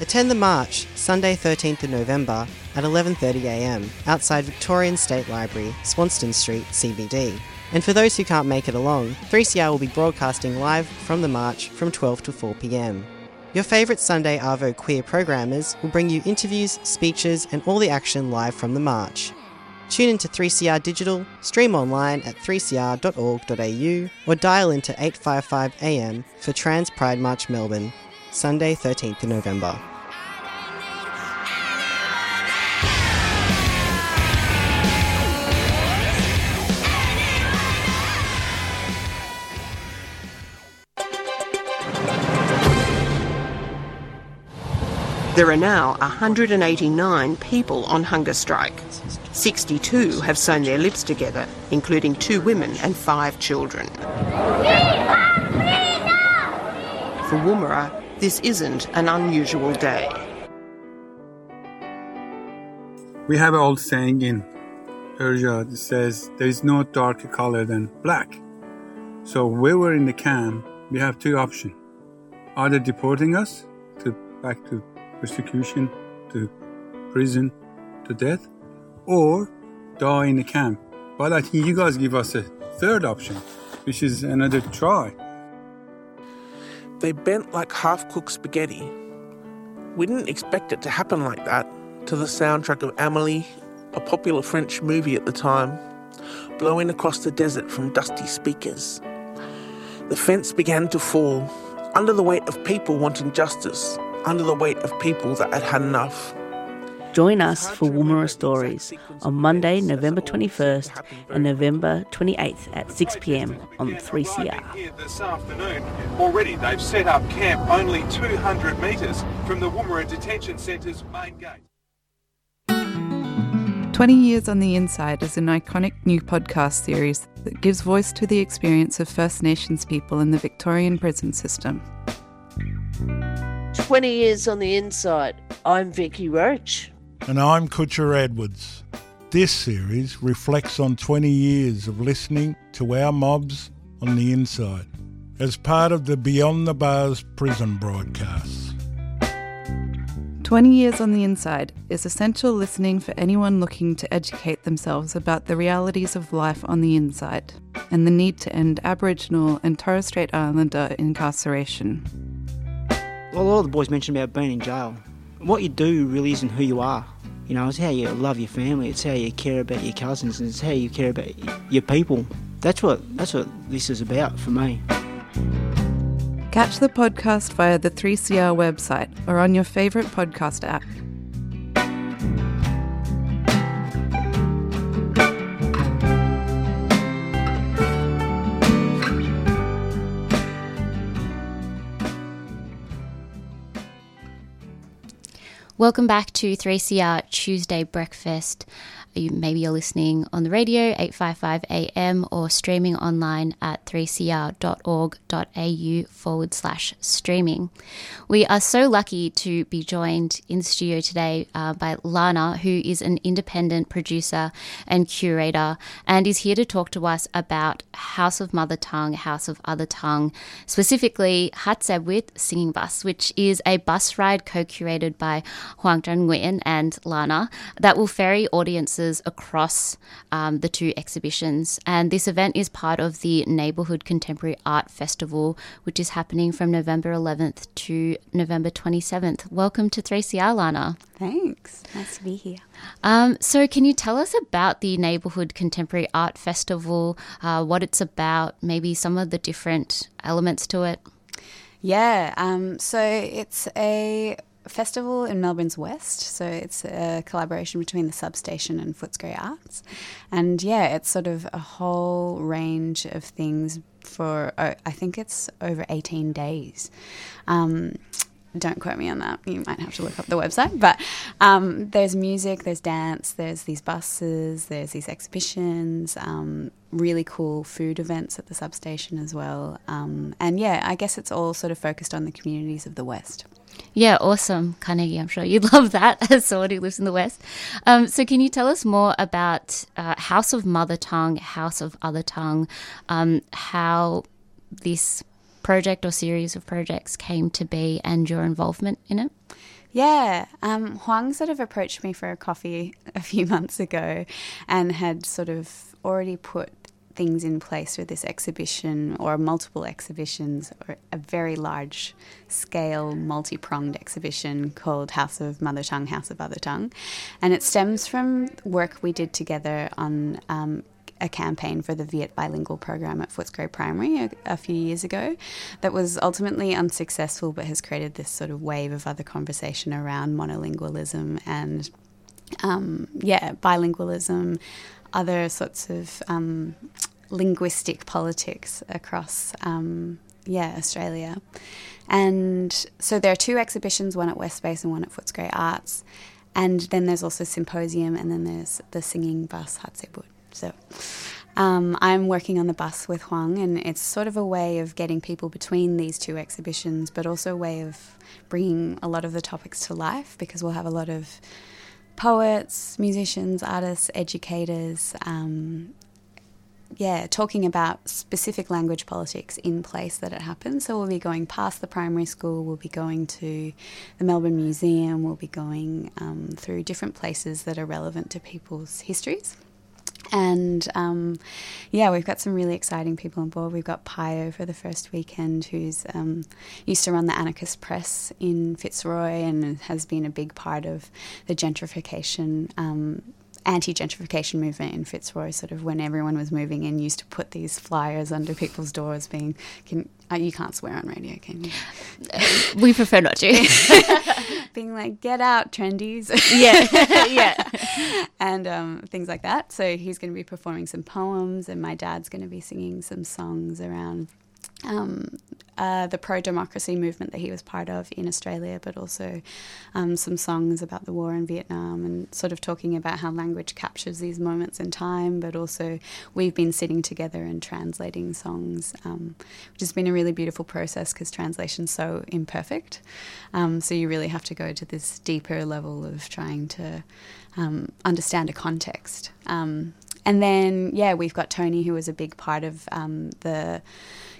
Attend the march Sunday 13th of November at 11.30am outside Victorian State Library, Swanston Street, CBD. And for those who can't make it along, 3CR will be broadcasting live from the march from 12 to 4pm. Your favourite Sunday Arvo queer programmers will bring you interviews, speeches, and all the action live from the march. Tune into 3CR Digital, stream online at 3cr.org.au, or dial into 855 AM for Trans Pride March Melbourne, Sunday 13th of November. There are now 189 people on hunger strike. 62 have sewn their lips together, including two women and five children. For Woomera, this isn't an unusual day. We have an old saying in Persia that says there is no darker color than black. So when we're in the camp, we have two options: either deporting us to back to persecution, to prison, to death, or die in the camp. But I think you guys give us a third option, which is another try. They bent like half cooked spaghetti. We didn't expect it to happen like that to the soundtrack of Amelie, a popular French movie at the time, blowing across the desert from dusty speakers. The fence began to fall under the weight of people wanting justice, under the weight of people that had had enough. Join us for Woomera Stories on Monday, November 21st and November 28th at 6 pm on 3CR. This afternoon. Already they've set up camp only 200 metres from the Woomera Detention Centre's main gate. 20 Years on the Inside is an iconic new podcast series that gives voice to the experience of First Nations people in the Victorian prison system. 20 years on the inside. I'm Vicky Roach. And I'm Kutcher Edwards. This series reflects on 20 years of listening to our mobs on the inside as part of the Beyond the Bars prison broadcasts. 20 Years on the Inside is essential listening for anyone looking to educate themselves about the realities of life on the inside and the need to end Aboriginal and Torres Strait Islander incarceration. Well, a lot of the boys mentioned about being in jail. What you do really isn't who you are. You know, it's how you love your family. It's how you care about your cousins. And it's how you care about your people. That's what that's what this is about for me. Catch the podcast via the 3CR website or on your favourite podcast app. Welcome back to 3CR Tuesday Breakfast. You, maybe you're listening on the radio, 855 AM, or streaming online at 3cr.org.au forward slash streaming. We are so lucky to be joined in the studio today uh, by Lana, who is an independent producer and curator, and is here to talk to us about House of Mother Tongue, House of Other Tongue, specifically Hát Xe Buýt Singing Bus, which is a bus ride co curated by Huang Zhen Nguyen and Lana that will ferry audiences across um, the two exhibitions. And this event is part of the Neighbourhood Contemporary Art Festival, which is happening from November 11th to November 27th. Welcome to 3CR, Lana. Thanks. Nice to be here. Um, so, can you tell us about the Neighbourhood Contemporary Art Festival, uh, what it's about, maybe some of the different elements to it? Yeah, um, so it's a festival in Melbourne's West. So it's a collaboration between the substation and Footscray Arts. And yeah, it's sort of a whole range of things for, uh, I think it's over 18 days. Um, don't quote me on that. You might have to look up the website. But um, there's music, there's dance, there's these buses, there's these exhibitions, um, really cool food events at the substation as well. Um, and yeah, I guess it's all sort of focused on the communities of the West. Yeah, awesome, Carnegie. I'm sure you'd [laughs] love that as someone who lives in the West. Um, so, can you tell us more about uh, House of Mother Tongue, House of Other Tongue, um, how this project or series of projects came to be and your involvement in it? Yeah, um, Huang sort of approached me for a coffee [laughs] a few months ago and had sort of already put things in place for this exhibition or multiple exhibitions or a very large scale multi-pronged exhibition called House of Mother Tongue, House of Other Tongue. And it stems from work we did together on um, a campaign for the Viet bilingual program at Footscray Primary a, a, few years ago that was ultimately unsuccessful but has created this sort of wave of other conversation around monolingualism and um, yeah, bilingualism, other sorts of um, linguistic politics across um, yeah Australia. And so there are two exhibitions, one at West Space and one at Footscray Arts. And then there's also symposium, and then there's the singing bus Hát Xe Buýt. So um, I'm working on the bus with Huang, and it's sort of a way of getting people between these two exhibitions, but also a way of bringing a lot of the topics to life because we'll have a lot of poets, musicians, artists, educators, um, yeah, talking about specific language politics in place that it happens. So we'll be going past the primary school, we'll be going to the Melbourne Museum, we'll be going um, through different places that are relevant to people's histories. And um, yeah, we've got some really exciting people on board. We've got Pio for the first weekend, who's um, used to run the Anarchist Press in Fitzroy and has been a big part of the gentrification um, anti-gentrification movement in Fitzroy. Sort of when everyone was moving in, used to put these flyers under people's doors, being can, uh, you can't swear on radio, can you? [laughs] we prefer not to. [laughs] being like, get out, trendies. [laughs] Yeah, yeah. and um, things like that. So he's going to be performing some poems, and my dad's going to be singing some songs around um, uh, the pro democracy movement that he was part of in Australia, but also um, some songs about the war in Vietnam and sort of talking about how language captures these moments in time. But also, we've been sitting together and translating songs, um, which has been a really beautiful process because translation's so imperfect. Um, so, you really have to go to this deeper level of trying to um, understand a context. Um, and then, yeah, we've got Tony, who was a big part of um, the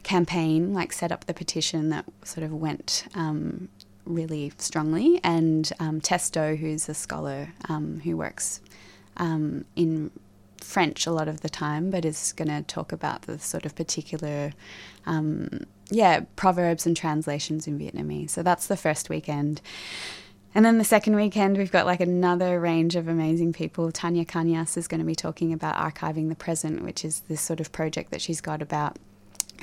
campaign, like set up the petition that sort of went um, really strongly, and um, Testo, who's a scholar um, who works um, in French a lot of the time, but is going to talk about the sort of particular, um, yeah, proverbs and translations in Vietnamese. So that's the first weekend. And then the second weekend, we've got like another range of amazing people. Tanya Kanyas is going to be talking about archiving the present, which is this sort of project that she's got about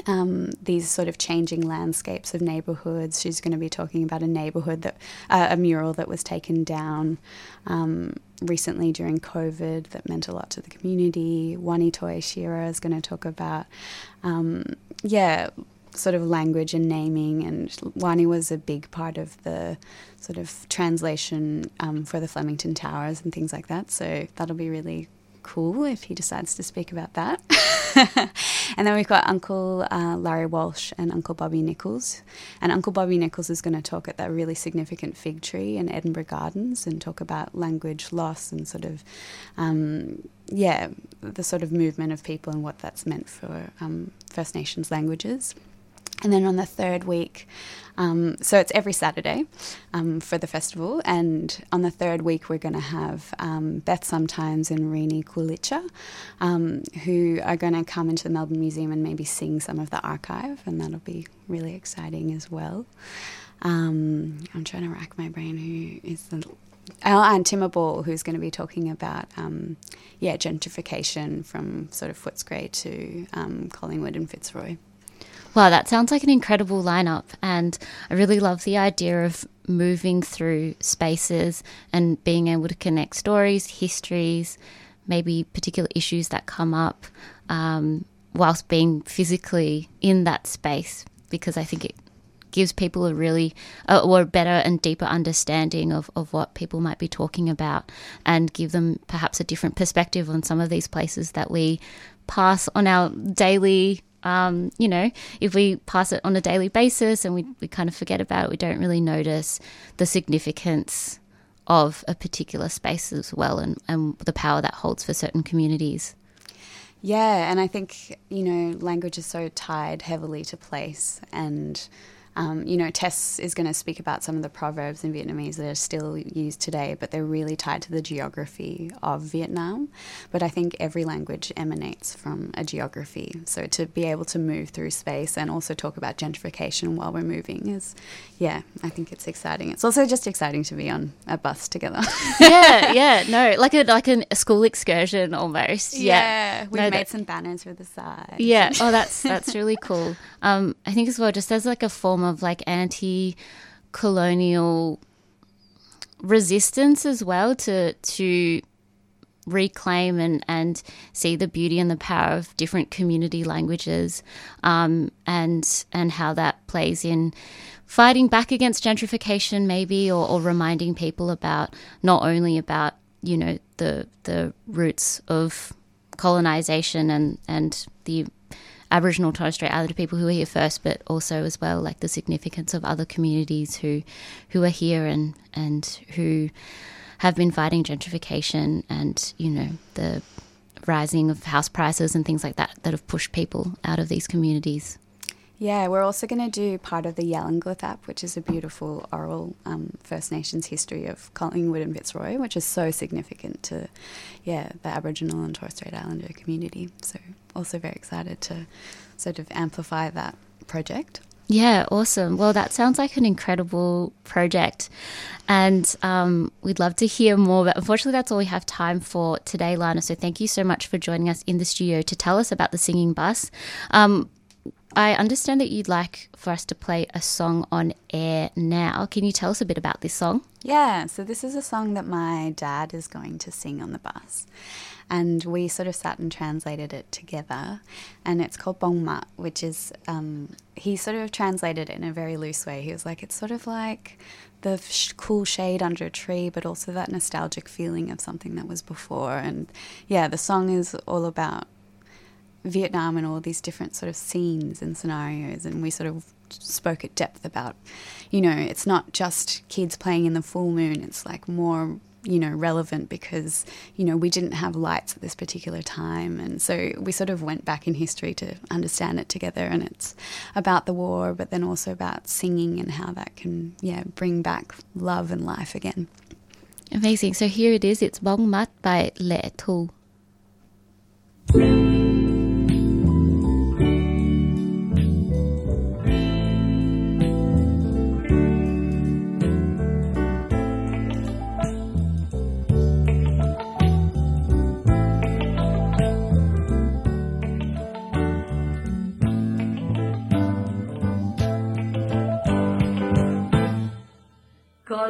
um, these sort of changing landscapes of neighborhoods. She's going to be talking about a neighborhood that, uh, a mural that was taken down um, recently during COVID that meant a lot to the community. Wani Toy Shira is going to talk about, um, yeah, sort of language and naming. And Wani was a big part of the sort of translation um, for the Flemington Towers and things like that. So that'll be really cool if he decides to speak about that. [laughs] and then we've got Uncle uh, Larry Walsh and Uncle Bobby Nichols. And Uncle Bobby Nichols is going to talk at that really significant fig tree in Edinburgh Gardens and talk about language loss and sort of, um, yeah, the sort of movement of people and what that's meant for um, First Nations languages. And then on the third week, um, so it's every Saturday um, for the festival. And on the third week, we're going to have um, Beth Sometimes and Rini Kulicha, um, who are going to come into the Melbourne Museum and maybe sing some of the archive. And that'll be really exciting as well. Um, I'm trying to rack my brain who is the Oh, and Timmah Ball, who's going to be talking about, um, yeah, gentrification from sort of Footscray to um, Collingwood and Fitzroy. Wow, that sounds like an incredible lineup. And I really love the idea of moving through spaces and being able to connect stories, histories, maybe particular issues that come up um, whilst being physically in that space, because I think it gives people a really uh, or a better and deeper understanding of, of what people might be talking about and give them perhaps a different perspective on some of these places that we pass on our daily um, you know, if we pass it on a daily basis and we, we kind of forget about it, we don't really notice the significance of a particular space as well and, and the power that holds for certain communities. Yeah, and I think, you know, language is so tied heavily to place and um, you know, Tess is going to speak about some of the proverbs in Vietnamese that are still used today, but they're really tied to the geography of Vietnam. But I think every language emanates from a geography. So to be able to move through space and also talk about gentrification while we're moving is, yeah, I think it's exciting. It's also just exciting to be on a bus together. yeah, [laughs] yeah, no, like a like a school excursion almost. Yeah, yeah we've no, made that- some banners for the side. Yeah. Oh, that's that's really cool. [laughs] Um, I think as well, just as like a form of like anti-colonial resistance as well to to reclaim and and see the beauty and the power of different community languages, um, and and how that plays in fighting back against gentrification, maybe, or, or reminding people about not only about you know the the roots of colonization and and the Aboriginal Torres Strait Islander people who were here first, but also as well like the significance of other communities who who are here and and who have been fighting gentrification and you know the rising of house prices and things like that that have pushed people out of these communities. Yeah, we're also going to do part of the Yalinguth app, which is a beautiful oral um, First Nations history of Collingwood and Fitzroy, which is so significant to, yeah, the Aboriginal and Torres Strait Islander community. So also very excited to sort of amplify that project. Yeah, awesome. Well, that sounds like an incredible project. And um, we'd love to hear more. But unfortunately, that's all we have time for today, Lana. So thank you so much for joining us in the studio to tell us about the singing bus. Um, I understand that you'd like for us to play a song on air now. Can you tell us a bit about this song? Yeah, so this is a song that my dad is going to sing on the bus. And we sort of sat and translated it together. And it's called Bongma, which is, um, he sort of translated it in a very loose way. He was like, it's sort of like the sh- cool shade under a tree, but also that nostalgic feeling of something that was before. And yeah, the song is all about Vietnam and all these different sort of scenes and scenarios, and we sort of spoke at depth about, you know, it's not just kids playing in the full moon. It's like more, you know, relevant because you know we didn't have lights at this particular time, and so we sort of went back in history to understand it together. And it's about the war, but then also about singing and how that can, yeah, bring back love and life again. Amazing. So here it is. It's Bong Mat by Lệ Thu.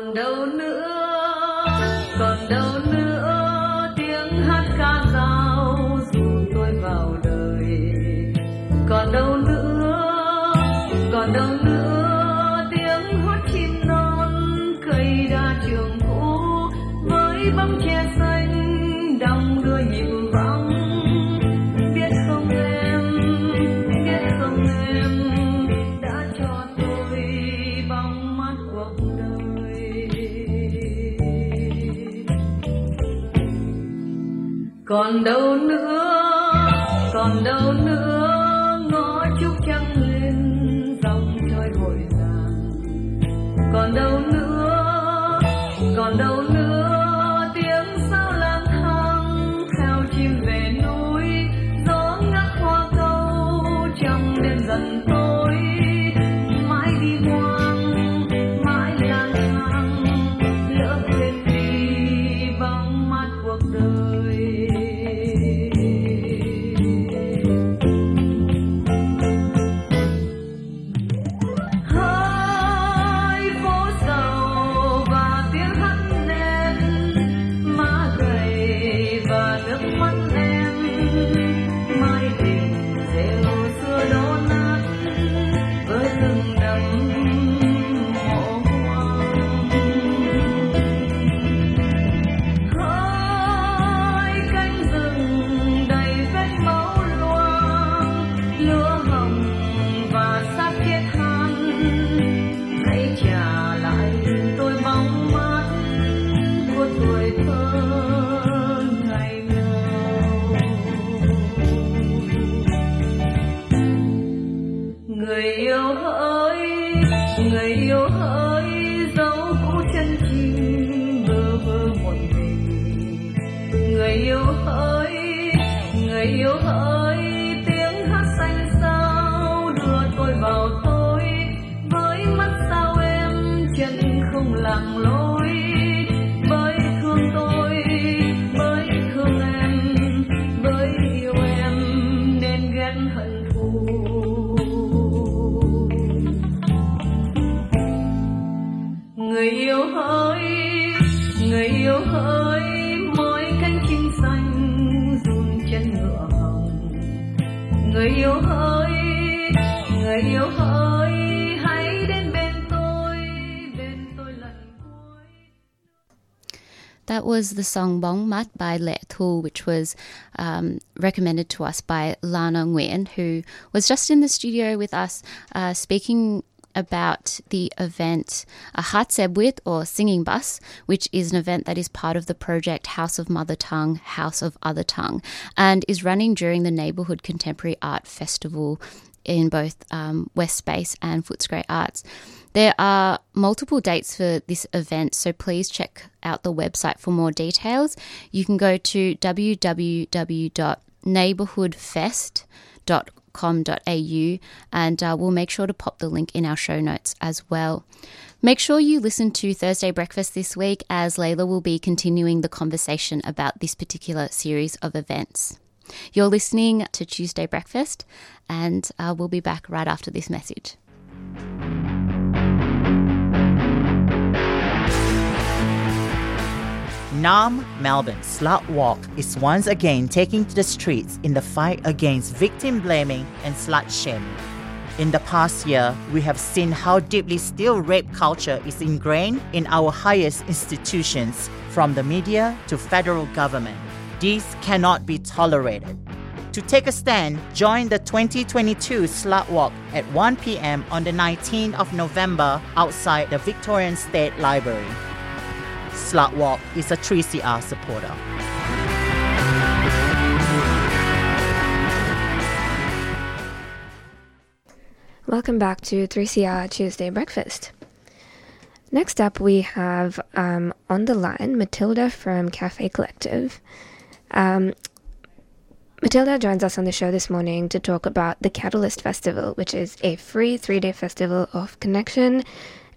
Còn đâu nữa còn đâu was the song Bong Mat by Lệ Thu, which was um, recommended to us by Lana Nguyen, who was just in the studio with us uh, speaking about the event a Hát Xe Buýt or Singing Bus, which is an event that is part of the project House of Mother Tongue, House of Other Tongue, and is running during the Neighbourhood Contemporary Art Festival in both um, West Space and Footscray Arts. There are multiple dates for this event, so please check out the website for more details. You can go to www.neighbourhoodfest.com namm.com.au, and uh, we'll make sure to pop the link in our show notes as well. Make sure you listen to Thursday Breakfast this week, as Layla will be continuing the conversation about this particular series of events. You're listening to Tuesday Breakfast, and uh, we'll be back right after this message. Naarm Melbourne Slut Walk is once again taking to the streets in the fight against victim blaming and slut shaming. In the past year, we have seen how deeply still rape culture is ingrained in our highest institutions, from the media to federal government. These cannot be tolerated. To take a stand, join the 2022 Slut Walk at 1 p.m. on the 19th of November outside the Victorian State Library. Slut Walk is a 3CR supporter. Welcome back to 3CR Tuesday Breakfast. Next up, we have um, on the line Matilda from Cafe Collective. Um, Matilda joins us on the show this morning to talk about the Catalyst Festival, which is a free three day festival of connection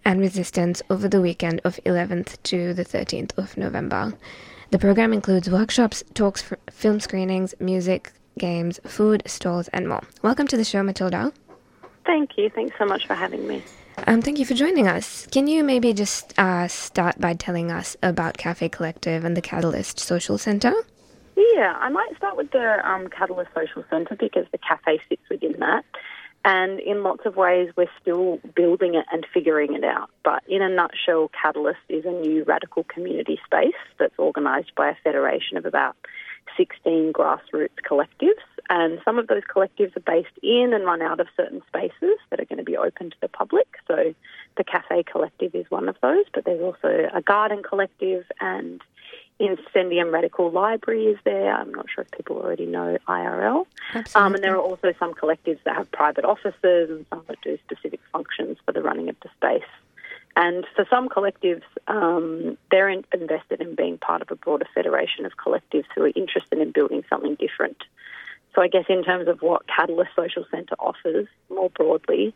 and resistance over the weekend of 11th to the 13th of November. The program includes workshops, talks, f- film screenings, music, games, food, stalls, and more. Welcome to the show, Matilda. Thank you. Thanks so much for having me. Um, thank you for joining us. Can you maybe just uh, start by telling us about Cafe Collective and the Catalyst Social Centre? Yeah, I might start with the um, Catalyst Social Centre because the cafe sits within that. And in lots of ways, we're still building it and figuring it out. But in a nutshell, Catalyst is a new radical community space that's organised by a federation of about 16 grassroots collectives. And some of those collectives are based in and run out of certain spaces that are going to be open to the public. So the Cafe Collective is one of those, but there's also a garden collective and Incendium Radical Library is there. I'm not sure if people already know IRL. Um, and there are also some collectives that have private offices and some that do specific functions for the running of the space. And for some collectives, um, they're in, invested in being part of a broader federation of collectives who are interested in building something different. So I guess in terms of what Catalyst Social Centre offers more broadly,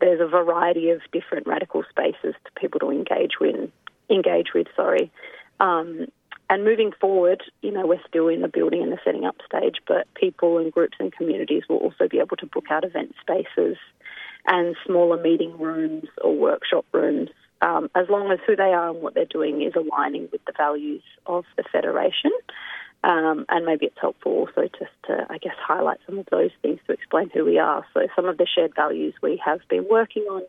there's a variety of different radical spaces for people to engage with. Engage with, sorry. Um, and moving forward, you know, we're still in the building and the setting up stage, but people and groups and communities will also be able to book out event spaces and smaller meeting rooms or workshop rooms, um, as long as who they are and what they're doing is aligning with the values of the Federation. Um, and maybe it's helpful also just to, I guess, highlight some of those things to explain who we are. So, some of the shared values we have been working on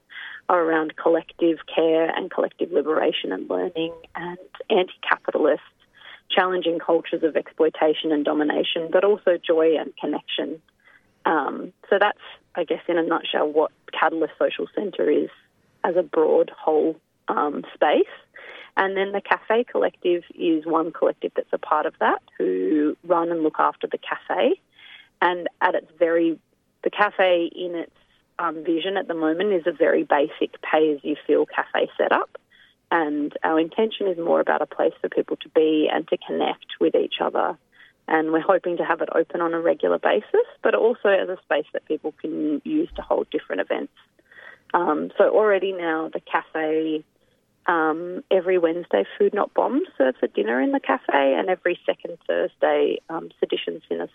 are around collective care and collective liberation and learning and anti capitalist, challenging cultures of exploitation and domination, but also joy and connection. Um, so, that's, I guess, in a nutshell, what Catalyst Social Centre is as a broad whole um, space. And then the Cafe Collective is one collective that's a part of that who run and look after the cafe. And at its very, the cafe in its um, vision at the moment is a very basic pay as you feel cafe setup. And our intention is more about a place for people to be and to connect with each other. And we're hoping to have it open on a regular basis, but also as a space that people can use to hold different events. Um, so already now the cafe um, every Wednesday, Food Not Bombs serves a dinner in the cafe, and every second Thursday, um, Sedition, Cinema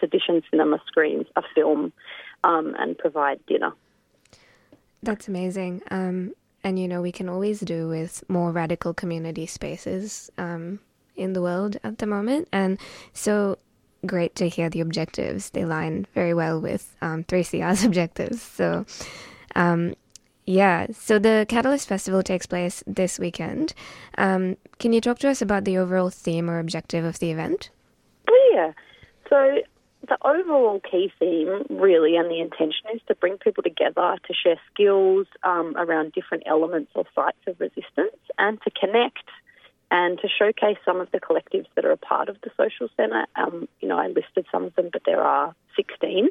Sedition Cinema screens a film um, and provide dinner. That's amazing. And you know, we can always do with more radical community spaces um, in the world at the moment. And so great to hear the objectives. They line very well with um, 3CR's [laughs] objectives. So, um, yeah, so the Catalyst Festival takes place this weekend. Um, can you talk to us about the overall theme or objective of the event? Oh, yeah. So the overall key theme, really, and the intention is to bring people together to share skills um, around different elements or sites of resistance and to connect and to showcase some of the collectives that are a part of the social centre. Um, you know, I listed some of them, but there are 16.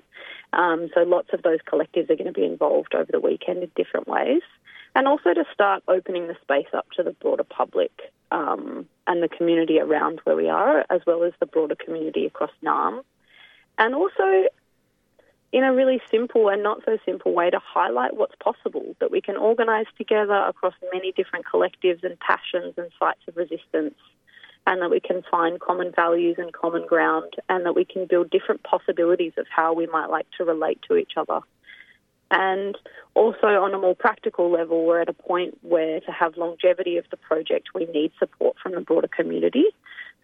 Um, so lots of those collectives are going to be involved over the weekend in different ways. And also to start opening the space up to the broader public um, and the community around where we are, as well as the broader community across Naarm. And also in a really simple and not so simple way to highlight what's possible, that we can organise together across many different collectives and passions and sites of resistance, and that we can find common values and common ground, and that we can build different possibilities of how we might like to relate to each other. And also, on a more practical level, we're at a point where to have longevity of the project, we need support from the broader community.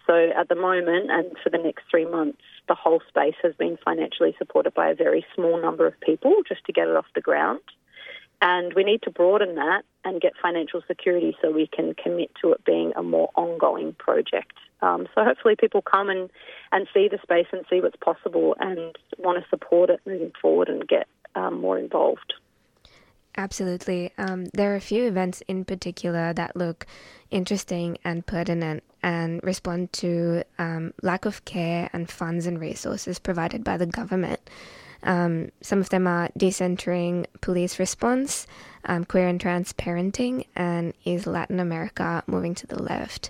So, at the moment, and for the next three months, the whole space has been financially supported by a very small number of people just to get it off the ground. And we need to broaden that and get financial security so we can commit to it being a more ongoing project. Um, so hopefully people come and, and see the space and see what's possible and want to support it moving forward and get um, more involved. Absolutely. Um, there are a few events in particular that look interesting and pertinent and respond to um, lack of care and funds and resources provided by the government. Um, some of them are decentering police response, um, queer and trans parenting, and is Latin America moving to the left.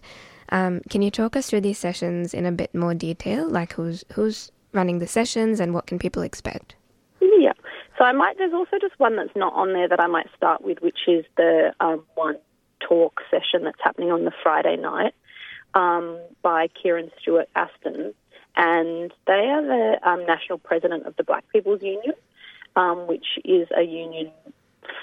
Um, can you talk us through these sessions in a bit more detail, like who's who's running the sessions and what can people expect? Yeah. So I might. There's also just one that's not on there that I might start with, which is the um, one talk session that's happening on the Friday night um, by Kieran Stewart Aston, and they are the um, national president of the Black People's Union, um, which is a union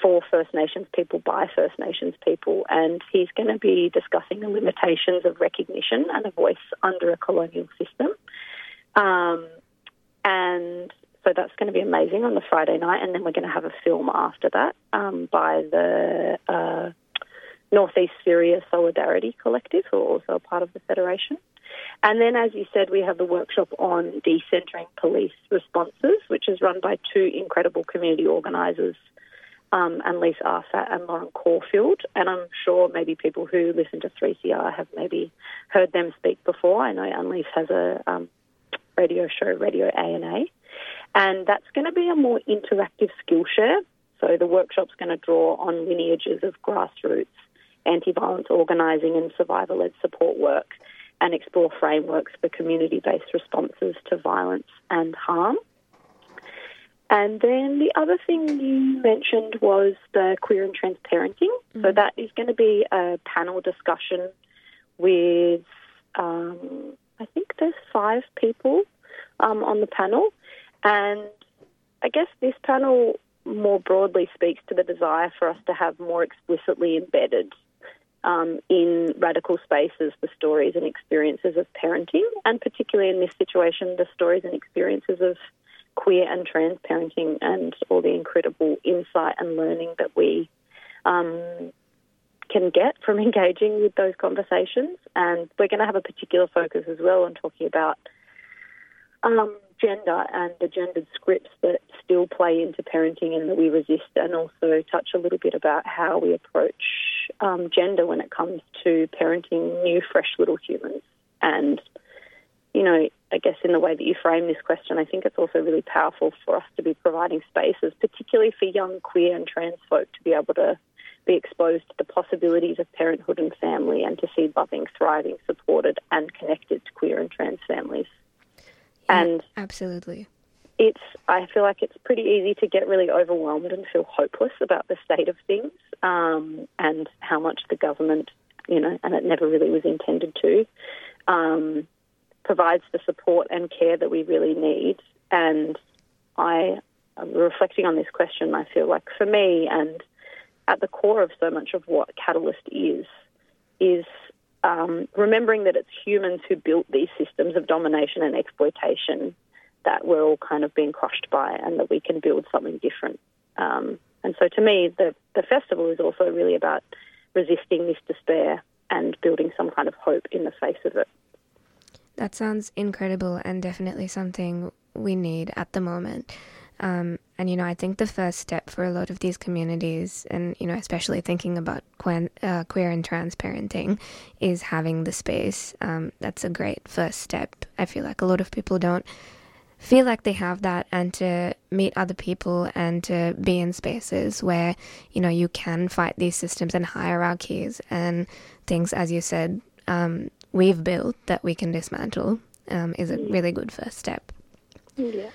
for First Nations people by First Nations people, and he's going to be discussing the limitations of recognition and a voice under a colonial system. Um, and so that's going to be amazing on the Friday night, and then we're going to have a film after that um, by the uh, Northeast Syria Solidarity Collective, who are also a part of the Federation. And then, as you said, we have the workshop on decentering police responses, which is run by two incredible community organisers, um, Annalise Arsat and Lauren Caulfield. And I'm sure maybe people who listen to 3CR have maybe heard them speak before. I know Annalise has a um, radio show, Radio A&A. And that's going to be a more interactive skill share. So the workshop's going to draw on lineages of grassroots anti violence organising and survivor led support work and explore frameworks for community based responses to violence and harm. And then the other thing you mentioned was the queer and trans parenting. Mm-hmm. So that is going to be a panel discussion with, um, I think there's five people um, on the panel. And I guess this panel more broadly speaks to the desire for us to have more explicitly embedded um, in radical spaces the stories and experiences of parenting, and particularly in this situation, the stories and experiences of queer and trans parenting and all the incredible insight and learning that we um, can get from [laughs] engaging with those conversations. And we're going to have a particular focus as well on talking about um, gender and the gendered scripts that still play into parenting and that we resist, and also touch a little bit about how we approach um, gender when it comes to parenting new, fresh little humans. And, you know, I guess in the way that you frame this question, I think it's also really powerful for us to be providing spaces, particularly for young queer and trans folk, to be able to be exposed to the possibilities of parenthood and family and to see loving, thriving, supported, and connected to queer and trans families. And absolutely. It's I feel like it's pretty easy to get really overwhelmed and feel hopeless about the state of things um, and how much the government, you know, and it never really was intended to, um, provides the support and care that we really need. And I, reflecting on this question, I feel like for me and at the core of so much of what Catalyst is, is um, remembering that it's humans who built these systems of domination and exploitation that we're all kind of being crushed by, and that we can build something different. Um, and so, to me, the the festival is also really about resisting this despair and building some kind of hope in the face of it. That sounds incredible, and definitely something we need at the moment. Um, and, you know, I think the first step for a lot of these communities, and, you know, especially thinking about queer, uh, queer and trans parenting, is having the space. Um, that's a great first step. I feel like a lot of people don't feel like they have that and to meet other people and to be in spaces where, you know, you can fight these systems and hierarchies and things, as you said, um, we've built that we can dismantle um, is a really good first step. Yeah.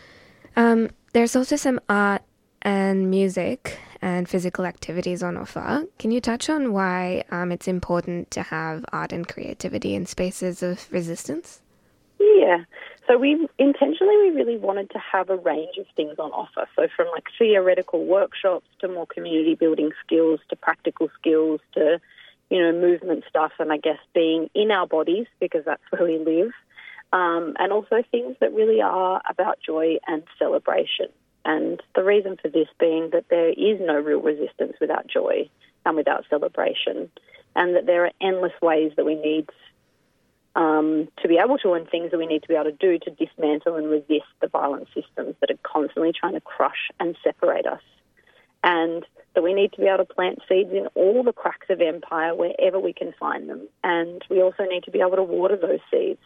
There's also some art and music and physical activities on offer. Can you touch on why um, it's important to have art and creativity in spaces of resistance? Yeah. So we intentionally we really wanted to have a range of things on offer. So from like theoretical workshops to more community building skills to practical skills to you know movement stuff and I guess being in our bodies because that's where we live. Um, and also things that really are about joy and celebration. And the reason for this being that there is no real resistance without joy and without celebration, and that there are endless ways that we need um, to be able to, and things that we need to be able to do to dismantle and resist the violent systems that are constantly trying to crush and separate us. And that we need to be able to plant seeds in all the cracks of empire wherever we can find them. And we also need to be able to water those seeds.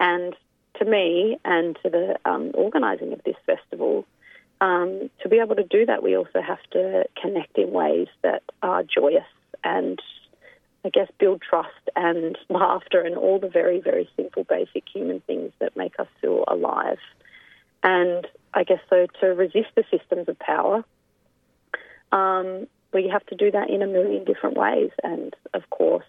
And to me and to the um, organising of this festival, um, to be able to do that, we also have to connect in ways that are joyous and, I guess, build trust and [laughs] laughter and all the very, very simple, basic human things that make us feel alive. And I guess so to resist the systems of power, um, we have to do that in a million different ways. And of course,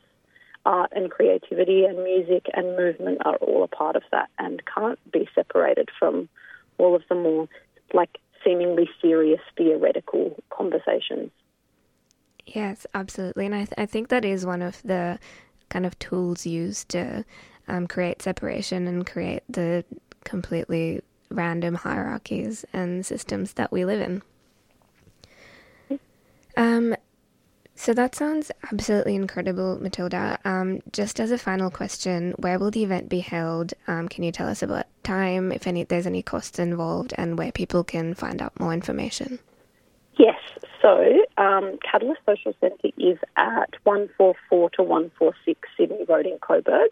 art and creativity and music and movement are all a part of that and can't be separated from all of the more like seemingly serious theoretical conversations. Yes, absolutely. And I, th- I think that is one of the kind of tools used to um, create separation and create the completely random hierarchies and systems that we live in. Um, so that sounds absolutely incredible, Matilda. Um, just as a final question, where will the event be held? Um, can you tell us about time, if any, there's any costs involved, and where people can find out more information? Yes, so um, Catalyst Social Centre is at 144 to 146 Sydney Road in Coburg.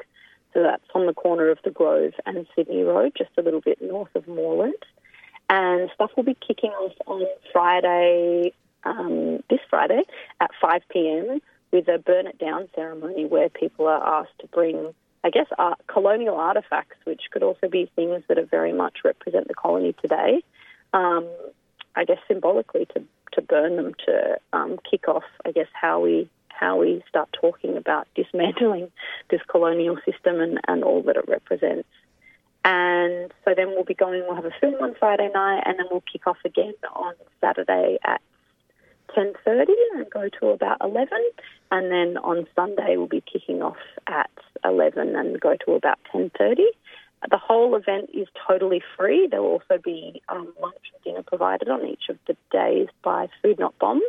So that's on the corner of the Grove and Sydney Road, just a little bit north of Moreland. And stuff will be kicking off on Friday, um, this Friday at 5 pm with a burn it down ceremony where people are asked to bring, I guess, art, colonial artifacts, which could also be things that are very much represent the colony today. Um, I guess symbolically to, to burn them to um, kick off, I guess, how we how we start talking about dismantling [laughs] this colonial system and, and all that it represents. And so then we'll be going, we'll have a film on Friday night and then we'll kick off again on Saturday at 10.30 and go to about 11. And then on Sunday we'll be kicking off at 11 and go to about 10.30. The whole event is totally free. There will also be um, lunch and dinner provided on each of the days by Food Not Bombs.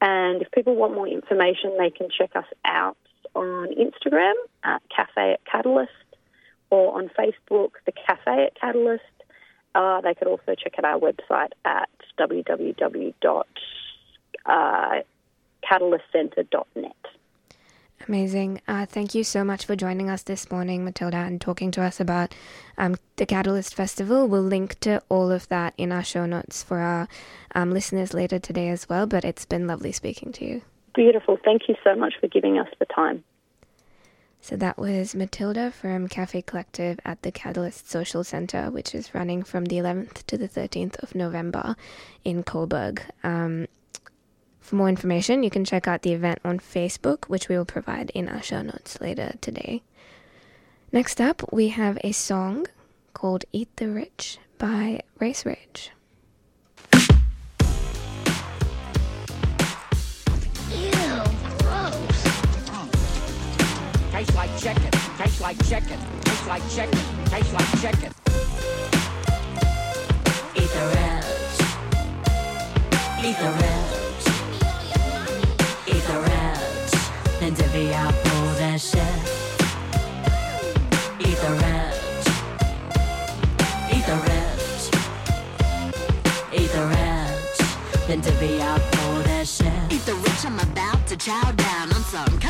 And if people want more information, they can check us out on Instagram at Cafe at Catalyst or on Facebook, the Cafe at Catalyst. Uh, they could also check out our website at www.catalystcenter.net. Amazing. Uh, thank you so much for joining us this morning, Matilda, and talking to us about um, the Catalyst Festival. We'll link to all of that in our show notes for our um, listeners later today as well. But it's been lovely speaking to you. Beautiful. Thank you so much for giving us the time. So that was Matilda from Cafe Collective at the Catalyst Social Centre, which is running from the 11th to the 13th of November in Coburg. Um, for more information, you can check out the event on Facebook, which we will provide in our show notes later today. Next up, we have a song called Eat the Rich by Race Rage. Tastes like chicken, tastes like chicken, tastes like chicken, tastes like chicken. Eat the ribs. Eat the ribs. Divvy up all that shit. Eat the ribs. Eat the ribs. Eat the ribs. Then divvy up all that shit. Eat the rich, I'm about to chow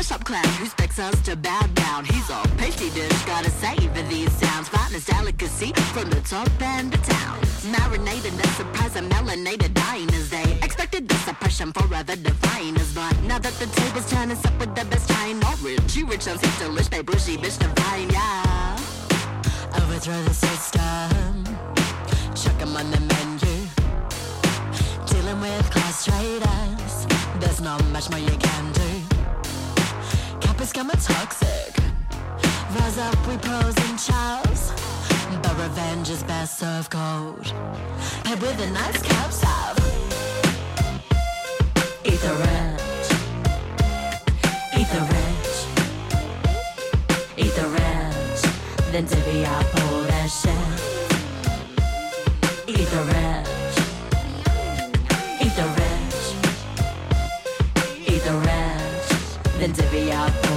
down on some cash up clown who expects us to bow down. He's a pasty dish, gotta savor these sounds. Finest delicacy from the top end of town. Marinated, the surprise of melanated diners. They expected the suppression forever definers. But now that the table's turning up with the best china, rich, you rich, sick delish, they bougie, bitch divine, yeah. Overthrow the system. Chuck 'em on the menu. Dealing with class traders, there's not much more you can do. Is coming toxic. Rise up, we pros and chows. But revenge is best served cold. Paid with a nice caps out. Eat the rich. Eat the rich. Eat the rich. Then divvy up all that shit. Eat the rich. Eat the rich. Then divvy up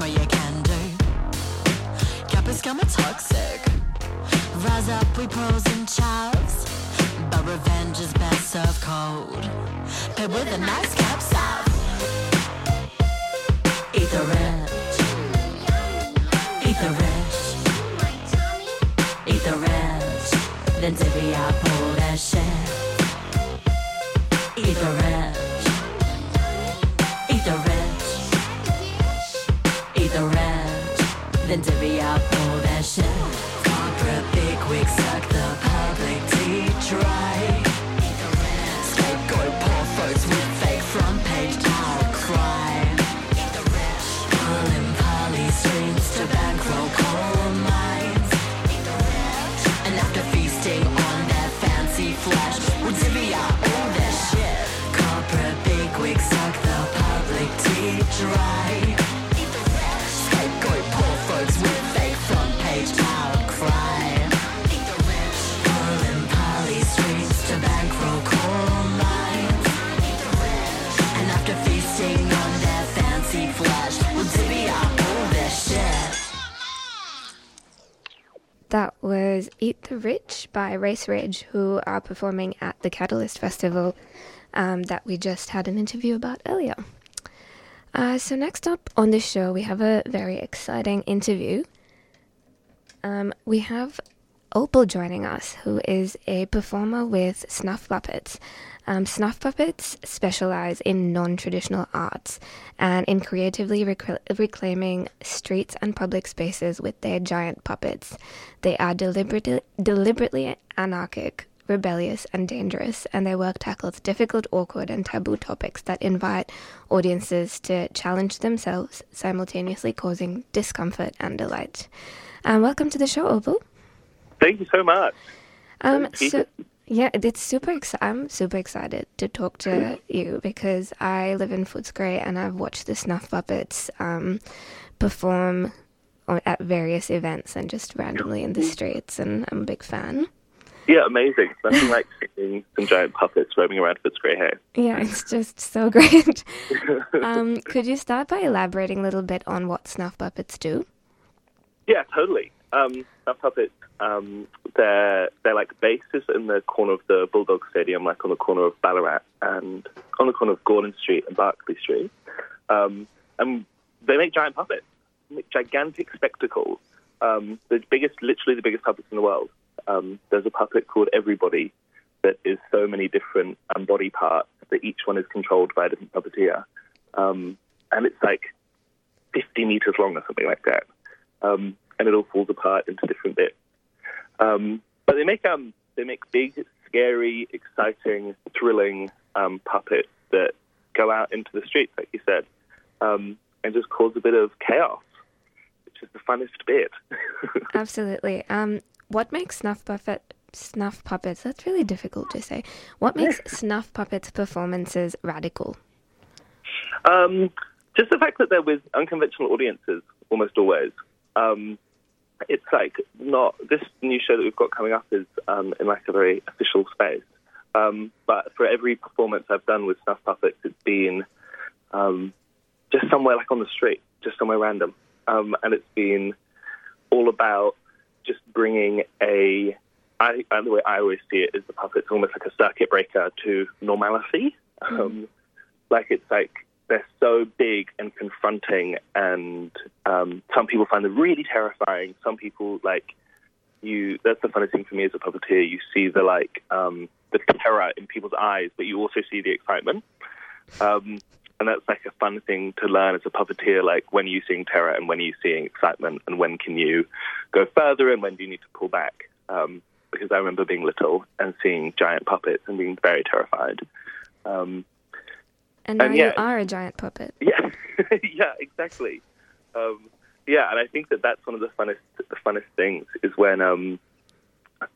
More you can do. Cap is coming toxic. Rise up, we pros and chavs. But revenge is best served cold. Paid with a nice salve. Eat the rich. The rich. Eat the rich. Then divvy up all that shit. Eat the rich. Then up all that shit. Corporate bigwig suck the public dry. Scapegoat poor folks with fake front page outcry. Pulling poly strings to bankroll coal mines. And after feasting on their fancy flesh, we'll divvy out all their shit. Corporate bigwigs suck the public tea dry. Was Eat the Rich by Race Ridge, who are performing at the Catalyst Festival um, that we just had an interview about earlier. Uh, so, next up on the show, we have a very exciting interview. Um, we have Opal joining us, who is a performer with Snuff Puppets. Um, snuff Puppets specialize in non traditional arts and in creatively recla- reclaiming streets and public spaces with their giant puppets. They are deliberately, deliberately anarchic, rebellious, and dangerous, and their work tackles difficult, awkward, and taboo topics that invite audiences to challenge themselves, simultaneously causing discomfort and delight. Um, welcome to the show, Opal. Thank you so much. Um, so yeah, it's super. Ex- I'm super excited to talk to you because I live in Footscray and I've watched the Snuff Puppets um, perform at various events and just randomly in the streets, and I'm a big fan. Yeah, amazing. Nothing like seeing some giant puppets roaming around Footscray Hay. Yeah, it's just so great. um, could you start by elaborating a little bit on what Snuff Puppets do? Yeah, totally. Um, Snuff puppets, um, they're they're like bases in the corner of the Bulldog Stadium, like on the corner of Ballarat and on the corner of Gordon Street and Berkeley Street. Um, and they make giant puppets, make gigantic spectacles. Um, the biggest, literally the biggest puppets in the world. Um, there's a puppet called Everybody that is so many different um, body parts that each one is controlled by a different puppeteer. Um, and it's like 50 meters long or something like that. Um, and it all falls apart into different bits. Um, but they make um, they make big, scary, exciting, thrilling um, puppets that go out into the streets, like you said, um, and just cause a bit of chaos, which is the funnest bit. [laughs] Absolutely. Um, what makes Snuff Puppet Snuff Puppets? That's really difficult to say. What makes Snuff Puppets performances radical? Um, just the fact that they're with unconventional audiences almost always. Um, it's like not this new show that we've got coming up is um, in like a very official space. Um, but for every performance I've done with Snuff Puppets, it's been um, just somewhere like on the street, just somewhere random, um, and it's been all about just bringing a I, the way I always see it is the puppet's almost like a circuit breaker to normality. Um, like it's like they're so big and confronting, and um, some people find them really terrifying. Some people like you. That's the funniest thing for me as a puppeteer. You see the like um, the terror in people's eyes, but you also see the excitement. Um, and that's like a fun thing to learn as a puppeteer. Like when are you seeing terror and when are you seeing excitement, and when can you go further and when do you need to pull back? Um, because I remember being little and seeing giant puppets and being very terrified. Um, And now And yeah. you are a giant puppet. [laughs] yeah, [laughs] yeah, exactly. Um, yeah, and I think that that's one of the funnest, the funnest things is when um,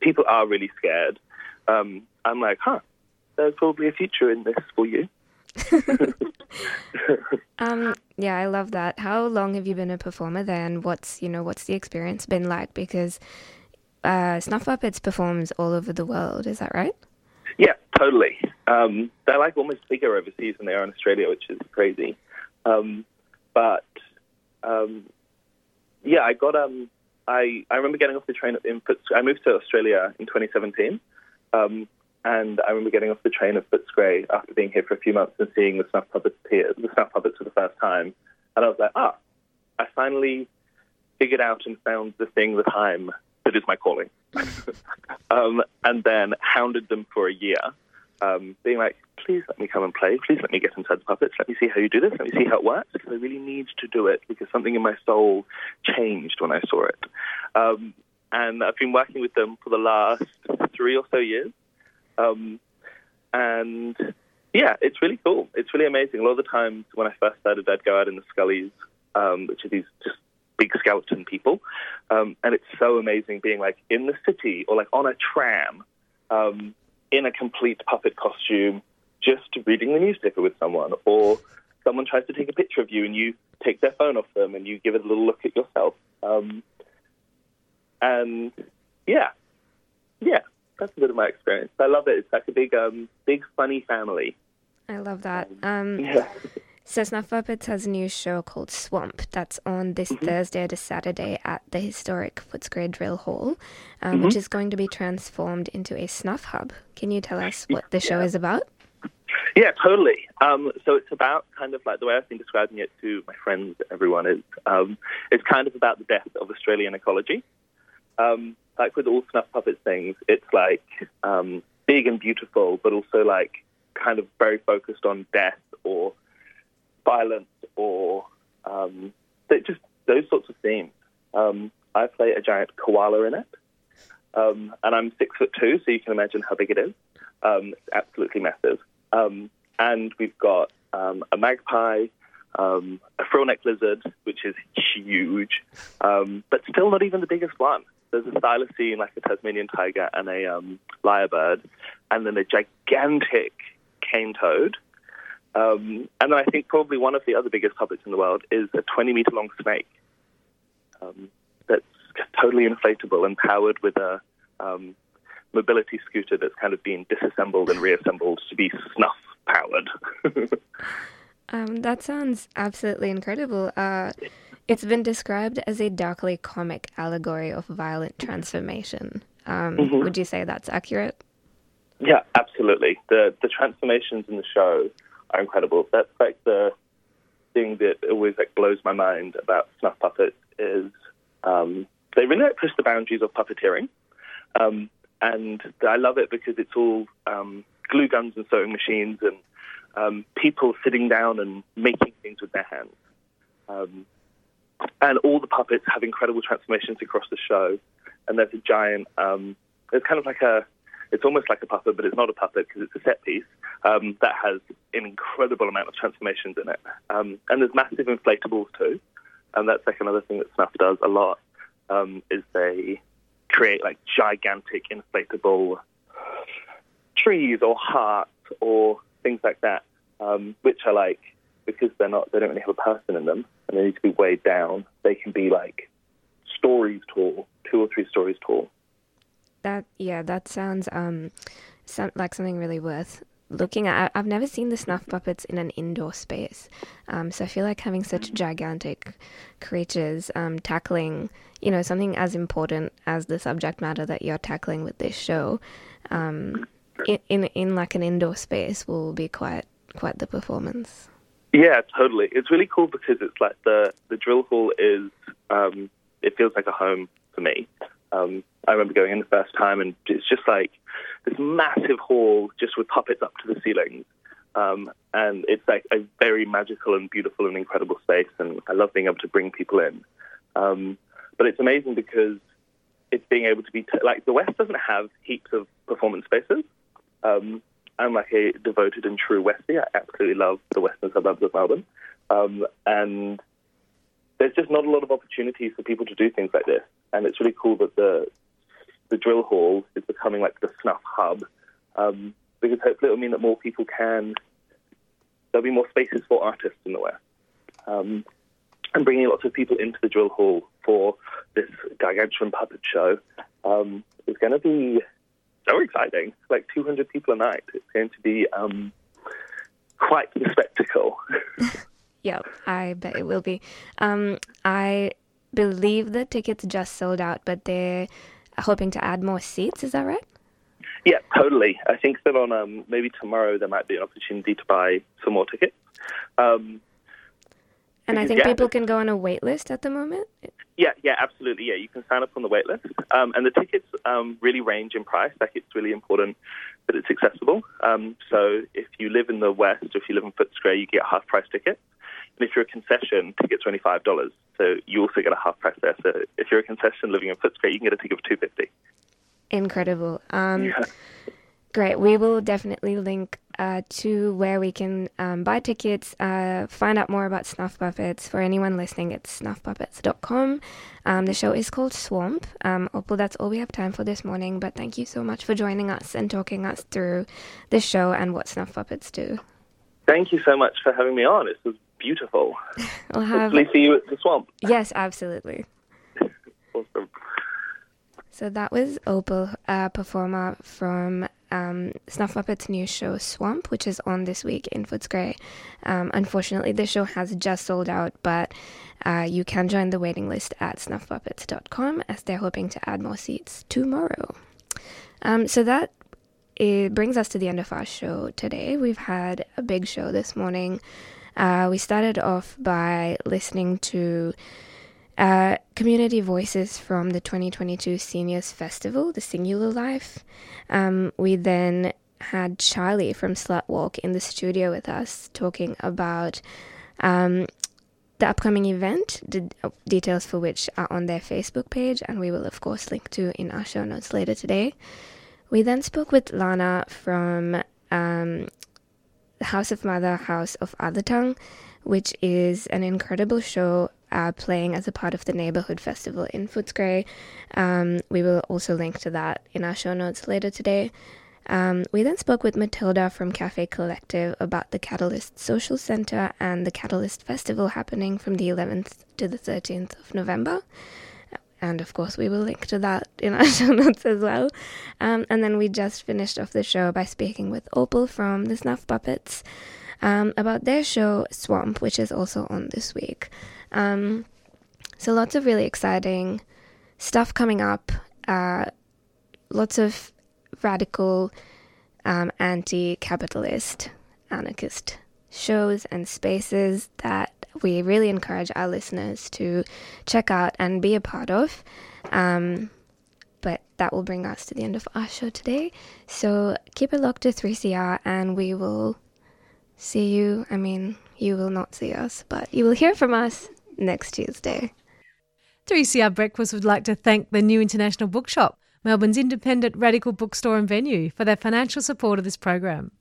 people are really scared. Um, I'm like, huh, there's probably a future in this for you. [laughs] Um, yeah, I love that. How long have you been a performer there, and what's you know what's the experience been like? Because uh, Snuff Puppets performs all over the world. Is that right? Yeah, totally. Um, they're like almost bigger overseas than they are in Australia, which is crazy. Um, but um, yeah, I got um, I I remember getting off the train in Foots- I moved to Australia in 2017, um, and I remember getting off the train at Footscray after being here for a few months and seeing the Snuff Puppets here, the Snuff Puppets for the first time, and I was like, ah, I finally figured out and found the thing, the time that is my calling. [laughs] um, and then hounded them for a year, um, being like, please let me come and play. Please let me get inside the puppets. Let me see how you do this. Let me see how it works because I really need to do it because something in my soul changed when I saw it. Um, and I've been working with them for the last three or so years. Um, and yeah, it's really cool. It's really amazing. A lot of the times when I first started, I'd go out in the Scullies, um, which are these just big skeleton people. Um, and it's so amazing being like in the city or like on a tram um, in a complete puppet costume, just reading the newspaper with someone. Or someone tries to take a picture of you and you take their phone off them and you give it a little look at yourself. Um, and yeah, yeah, that's a bit of my experience. I love it. It's like a big, um, big funny family. I love that. Um, Yeah. So Snuff Puppets has a new show called Swamp that's on this Mm-hmm. Thursday to Saturday at the historic Footscray Drill Hall, um, which Mhm. is going to be transformed into a snuff hub. Can you tell us what the show is about? Yeah, totally. Um, so it's about kind of like the way I've been describing it to my friends, everyone is, um, it's kind of about the death of Australian ecology. Um, like with all snuff puppet things, it's like um, big and beautiful, but also like kind of very focused on death or violence or um, just those sorts of themes. Um, I play a giant koala in it, um, and I'm six foot two, so you can imagine how big it is. Um, it's absolutely massive. Um, and we've got um, a magpie, a frillneck lizard, which is huge, but still not even the biggest one. There's a thylacine, like a Tasmanian tiger, and a lyrebird, and then a gigantic cane toad. Um, and then I think probably one of the other biggest puppets in the world is a 20 meter long snake um, that's totally inflatable and powered with a um, mobility scooter that's kind of been disassembled and reassembled to be snuff powered. [laughs] Um, that sounds absolutely incredible. Uh, it's been described as a darkly comic allegory of violent transformation. Um, Mhm. Would you say that's accurate? Yeah, absolutely. The the transformations in the show are incredible. That's like the thing that always like blows my mind about snuff puppets is um, they really like push the boundaries of puppeteering, um, and I love it because it's all um, glue guns and sewing machines and um, people sitting down and making things with their hands. Um, and all the puppets have incredible transformations across the show. And there's a giant, um, it's kind of like a, it's almost like a puppet, but it's not a puppet because it's a set piece um, that has an incredible amount of transformations in it. Um, and there's massive inflatables too. And that's like another thing that Snuff does a lot, um, is they create like gigantic inflatable trees or hearts or things like that, um, which are like because they're not they don't really have a person in them and they need to be weighed down. They can be like stories tall, two or three stories tall. That yeah, that sounds um, some, like something really worth looking at. I- I've never seen the snuff puppets in an indoor space, um, so I feel like having such gigantic creatures um, tackling, you know, something as important as the subject matter that you're tackling with this show, um, in, in in like an indoor space will be quite quite the performance. Yeah, totally. It's really cool because it's like the the drill hall is um, it feels like a home for me. Um, I remember going in the first time, and it's just like this massive hall, just with puppets up to the ceilings. Um, and it's like a very magical and beautiful and incredible space, and I love being able to bring people in. Um, but it's amazing because it's being able to be t- like the West doesn't have heaps of performance spaces. Um, I'm like a devoted and true Westie. I absolutely love the western suburbs of Melbourne, um, and there's just not a lot of opportunities for people to do things like this. And it's really cool that the the drill hall is becoming like the snuff hub, um, because hopefully it'll mean that more people can. There'll be more spaces for artists in the West, um, and bringing lots of people into the drill hall for this gargantuan puppet show um, is going to be so exciting. Like 200 people a night. It's going to be um, quite the spectacle. [laughs] Yeah, I bet it will be. Um, I believe the tickets just sold out, but they're hoping to add more seats. Is that right? Yeah, totally. I think that on um, maybe tomorrow there might be an opportunity to buy some more tickets. Um, And I think yeah, people can go on a wait list at the moment. Yeah, yeah, absolutely. Yeah, you can sign up on the wait list. Um, and the tickets um, really range in price. Like, it's really important that it's accessible. Um, so, if you live in the West or if you live in Footscray, you get a half price ticket. And if you're a concession, tickets are only $5. So, you also get a half price there. So, if you're a concession living in Footscray, you can get a ticket for 250 Incredible. Um, Great. We will definitely link uh, to where we can um, buy tickets, uh, find out more about Snuff Puppets. For anyone listening, it's snuffpuppets.com. Um, the show is called Swamp. Um, Opal, that's all we have time for this morning, but thank you so much for joining us and talking us through the show and what Snuff Puppets do. Thank you so much for having me on. This was beautiful. We'll have. Hopefully, see you at the swamp. Yes, absolutely. [laughs] Awesome. So that was Opal, a performer from um, Snuff Puppets' new show Swamp, which is on this week in Footscray. Um, unfortunately, the show has just sold out, but uh, you can join the waiting list at snuffpuppets.com as they're hoping to add more seats tomorrow. Um, so that it brings us to the end of our show today. We've had a big show this morning. Uh, we started off by listening to uh, community voices from the 2022 Seniors Festival, the Singular Life. Um, we then had Charlie from Slut Walk in the studio with us talking about um, the upcoming event, the details for which are on their Facebook page, and we will, of course, link to in our show notes later today. We then spoke with Lana from um, House of Mother, House of Other Tongue, which is an incredible show uh, playing as a part of the Neighborhood Festival in Footscray. Um, we will also link to that in our show notes later today. Um, we then spoke with Matilda from Cafe Collective about the Catalyst Social Center and the Catalyst Festival happening from the 11th to the 13th of November. And of course, we will link to that in our [laughs] show notes as well. Um, and then we just finished off the show by speaking with Opal from the Snuff Puppets um, about their show Swamp, which is also on this week. Um, so lots of really exciting stuff coming up. Uh, lots of radical, um, anti-capitalist, anarchist shows and spaces that we really encourage our listeners to check out and be a part of. Um, but that will bring us to the end of our show today. So keep it locked to 3CR and we will see you. I mean, you will not see us, but you will hear from us next Tuesday. 3CR Breakfast would like to thank the New International Bookshop, Melbourne's independent radical bookstore and venue, for their financial support of this program.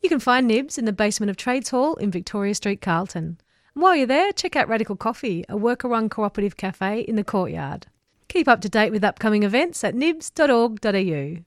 You can find Nibs in the basement of Trades Hall in Victoria Street, Carlton. While you're there, check out Radical Coffee, a worker run cooperative cafe in the courtyard. Keep up to date with upcoming events at nibs.org.au.